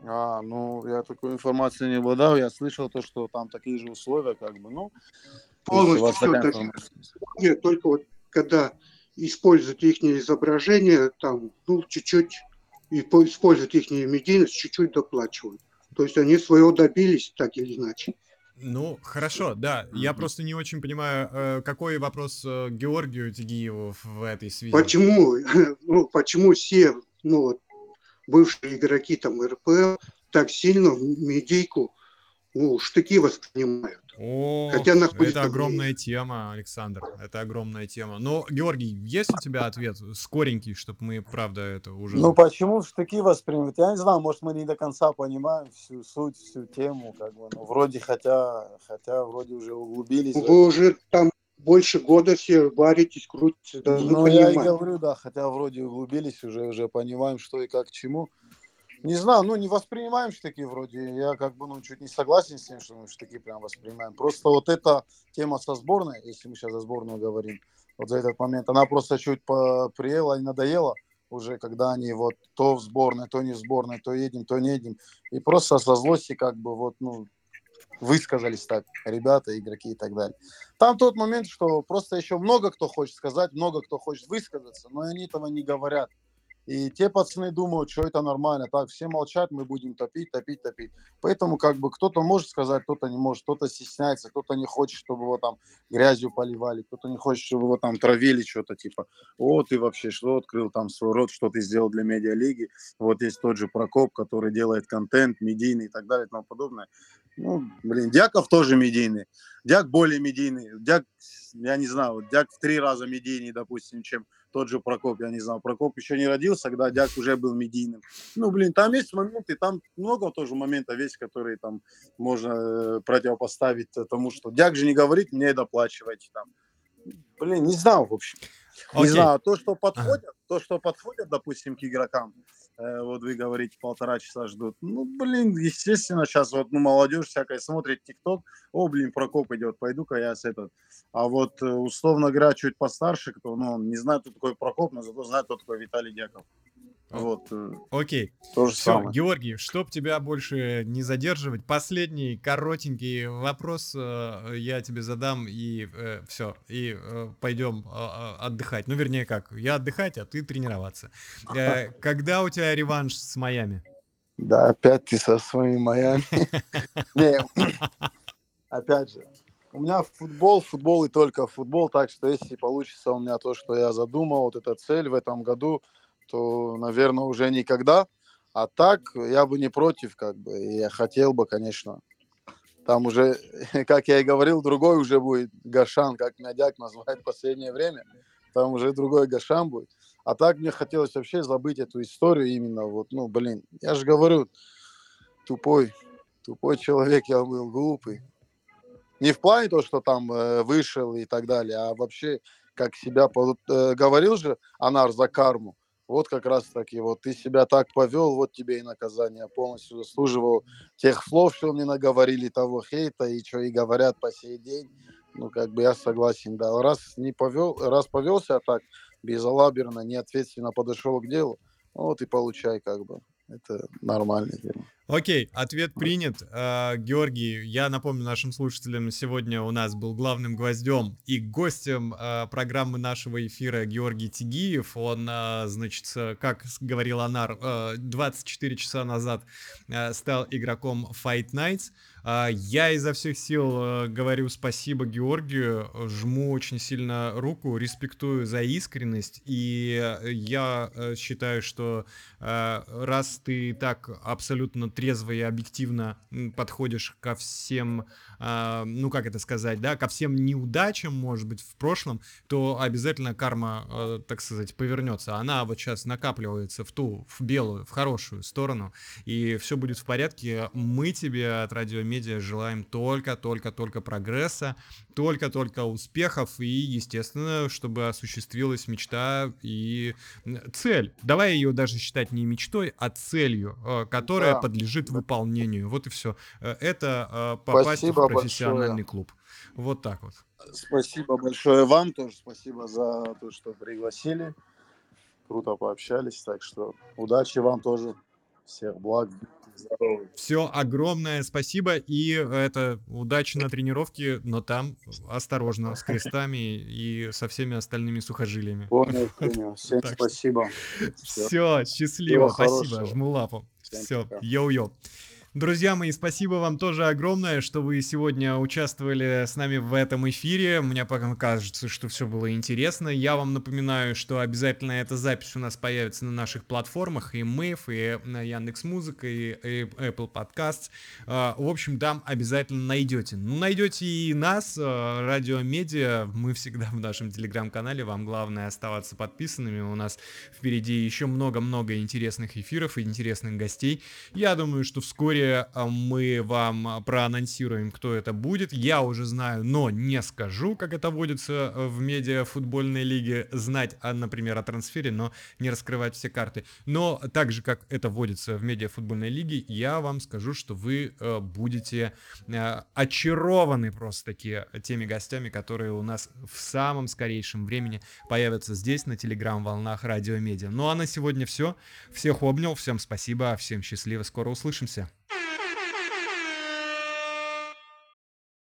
А, ну, я такой информации не обладал, я слышал то, что там такие же условия, как бы, ну... Полностью все такие Нет, только вот когда используют их изображение, там, ну, чуть-чуть, и используют их медийность, чуть-чуть доплачивают. То есть они своего добились, так или иначе. Ну, хорошо, да. Я просто не очень понимаю, э, какой вопрос э, Георгию Тигиеву в этой связи. Почему, ну, почему все ну, бывшие игроки там РПЛ так сильно медийку ну, штыки воспринимают? О, Хотя это огромная тема, Александр. Это огромная тема. Но, Георгий, есть у тебя ответ скоренький, чтобы мы, правда, это уже... Ну, почему штыки воспринимают? Я не знаю, может, мы не до конца понимаем всю суть, всю тему, как бы, ну, вроде, хотя, хотя, вроде уже углубились. Вы уже там больше года все варитесь, крутитесь, должны ну, понимать. я и говорю, да, хотя вроде углубились, уже, уже понимаем, что и как к чему. Не знаю, ну не воспринимаем штыки вроде. Я как бы ну чуть не согласен с тем, что мы штыки прям воспринимаем. Просто вот эта тема со сборной, если мы сейчас за сборную говорим, вот за этот момент, она просто чуть приела и надоела уже, когда они вот то в сборной, то не в сборной, то едем, то не едем. И просто со злости как бы вот, ну, высказались так, ребята, игроки и так далее. Там тот момент, что просто еще много кто хочет сказать, много кто хочет высказаться, но они этого не говорят. И те пацаны думают, что это нормально. Так, все молчат, мы будем топить, топить, топить. Поэтому как бы кто-то может сказать, кто-то не может, кто-то стесняется, кто-то не хочет, чтобы его там грязью поливали, кто-то не хочет, чтобы его там травили что-то типа, о, ты вообще что открыл там свой рот, что ты сделал для медиалиги. Вот есть тот же Прокоп, который делает контент медийный и так далее и тому подобное. Ну, блин, Дяков тоже медийный. Дяк более медийный. Дяк, я не знаю, Дяк в три раза медийнее, допустим, чем тот же Прокоп, я не знаю, Прокоп еще не родился, когда Дяк уже был медийным. Ну, блин, там есть моменты, там много тоже моментов есть, которые там можно э, противопоставить тому, что Дяк же не говорит, мне доплачивайте там. Блин, не знаю, в общем. Okay. Не знаю, то, что подходят, ага. то, что подходят, допустим, к игрокам, вот вы говорите, полтора часа ждут. Ну, блин, естественно, сейчас вот ну, молодежь всякая смотрит ТикТок, о, блин, Прокоп идет, пойду-ка я с этот. А вот, э, условно говоря, чуть постарше, кто, ну, не знает, кто такой Прокоп, но зато знает, кто такой Виталий Дяков. Вот. Э, окей. То же Все, самое. Георгий, чтоб тебя больше не задерживать, последний коротенький вопрос э, я тебе задам и э, все, и э, пойдем э, отдыхать. Ну, вернее, как, я отдыхать, а ты тренироваться. Э, когда у тебя реванш с Майами? Да, опять ты со своими Майами. Опять же, у меня футбол, футбол и только футбол, так что если получится у меня то, что я задумал, вот эта цель в этом году – то, наверное, уже никогда. А так я бы не против, как бы. Я хотел бы, конечно. Там уже, как я и говорил, другой уже будет Гашан, как дядь называет в последнее время. Там уже другой Гашан будет. А так мне хотелось вообще забыть эту историю именно. Вот, ну, блин, я же говорю, тупой. Тупой человек я был, глупый. Не в плане того, что там э, вышел и так далее, а вообще как себя... Э, говорил же Анар за карму. Вот как раз таки, вот ты себя так повел, вот тебе и наказание полностью заслуживал тех слов, что мне наговорили, того хейта, и что и говорят по сей день. Ну, как бы я согласен, да. Раз не повел, раз повелся так, безалаберно, неответственно подошел к делу, вот и получай как бы. Это нормальное дело. Окей, ответ принят. Uh, Георгий, я напомню нашим слушателям, сегодня у нас был главным гвоздем и гостем uh, программы нашего эфира Георгий Тигиев. Он, uh, значит, как говорил Анар, 24 часа назад стал игроком Fight Nights. Я изо всех сил говорю спасибо Георгию, жму очень сильно руку, респектую за искренность, и я считаю, что раз ты так абсолютно трезво и объективно подходишь ко всем, э, ну как это сказать, да, ко всем неудачам, может быть, в прошлом, то обязательно карма, э, так сказать, повернется. Она вот сейчас накапливается в ту, в белую, в хорошую сторону, и все будет в порядке. Мы тебе от Радиомедиа желаем только, только, только прогресса, только-только успехов и, естественно, чтобы осуществилась мечта и цель. Давай ее даже считать не мечтой, а целью, э, которая да. подлежит выполнению. Вот и все. Э, это э, попасть спасибо в профессиональный большое. клуб. Вот так вот. Спасибо большое вам тоже. Спасибо за то, что пригласили. Круто пообщались. Так что удачи вам тоже. Всех благ. Все, огромное спасибо и это удачи на тренировке, но там осторожно с крестами и со всеми остальными сухожилиями. Понял, понял. Всем спасибо. Все, счастливо, спасибо, жму лапу. Все, йоу-йоу. Друзья мои, спасибо вам тоже огромное, что вы сегодня участвовали с нами в этом эфире. Мне пока кажется, что все было интересно. Я вам напоминаю, что обязательно эта запись у нас появится на наших платформах, и Мэйв, и на Яндекс Музыка, и Apple Podcasts. А, в общем, там обязательно найдете. Ну, найдете и нас, а, Радио Медиа. Мы всегда в нашем телеграм-канале. Вам главное оставаться подписанными. У нас впереди еще много-много интересных эфиров и интересных гостей. Я думаю, что вскоре а, мы вам проанонсируем, кто это будет. Я уже знаю, но не скажу, как это водится в медиа футбольной лиге. Знать, а, например, о трансфере, но не раскрывать все карты. Но так же, как это водится в медиа футбольной лиге, я вам скажу, что вы э, будете э, очарованы просто-таки теми гостями, которые у нас в самом скорейшем времени появятся здесь, на телеграм-волнах Радио Медиа. Ну а на сегодня все. Всех обнял, всем спасибо, всем счастливо, скоро услышимся.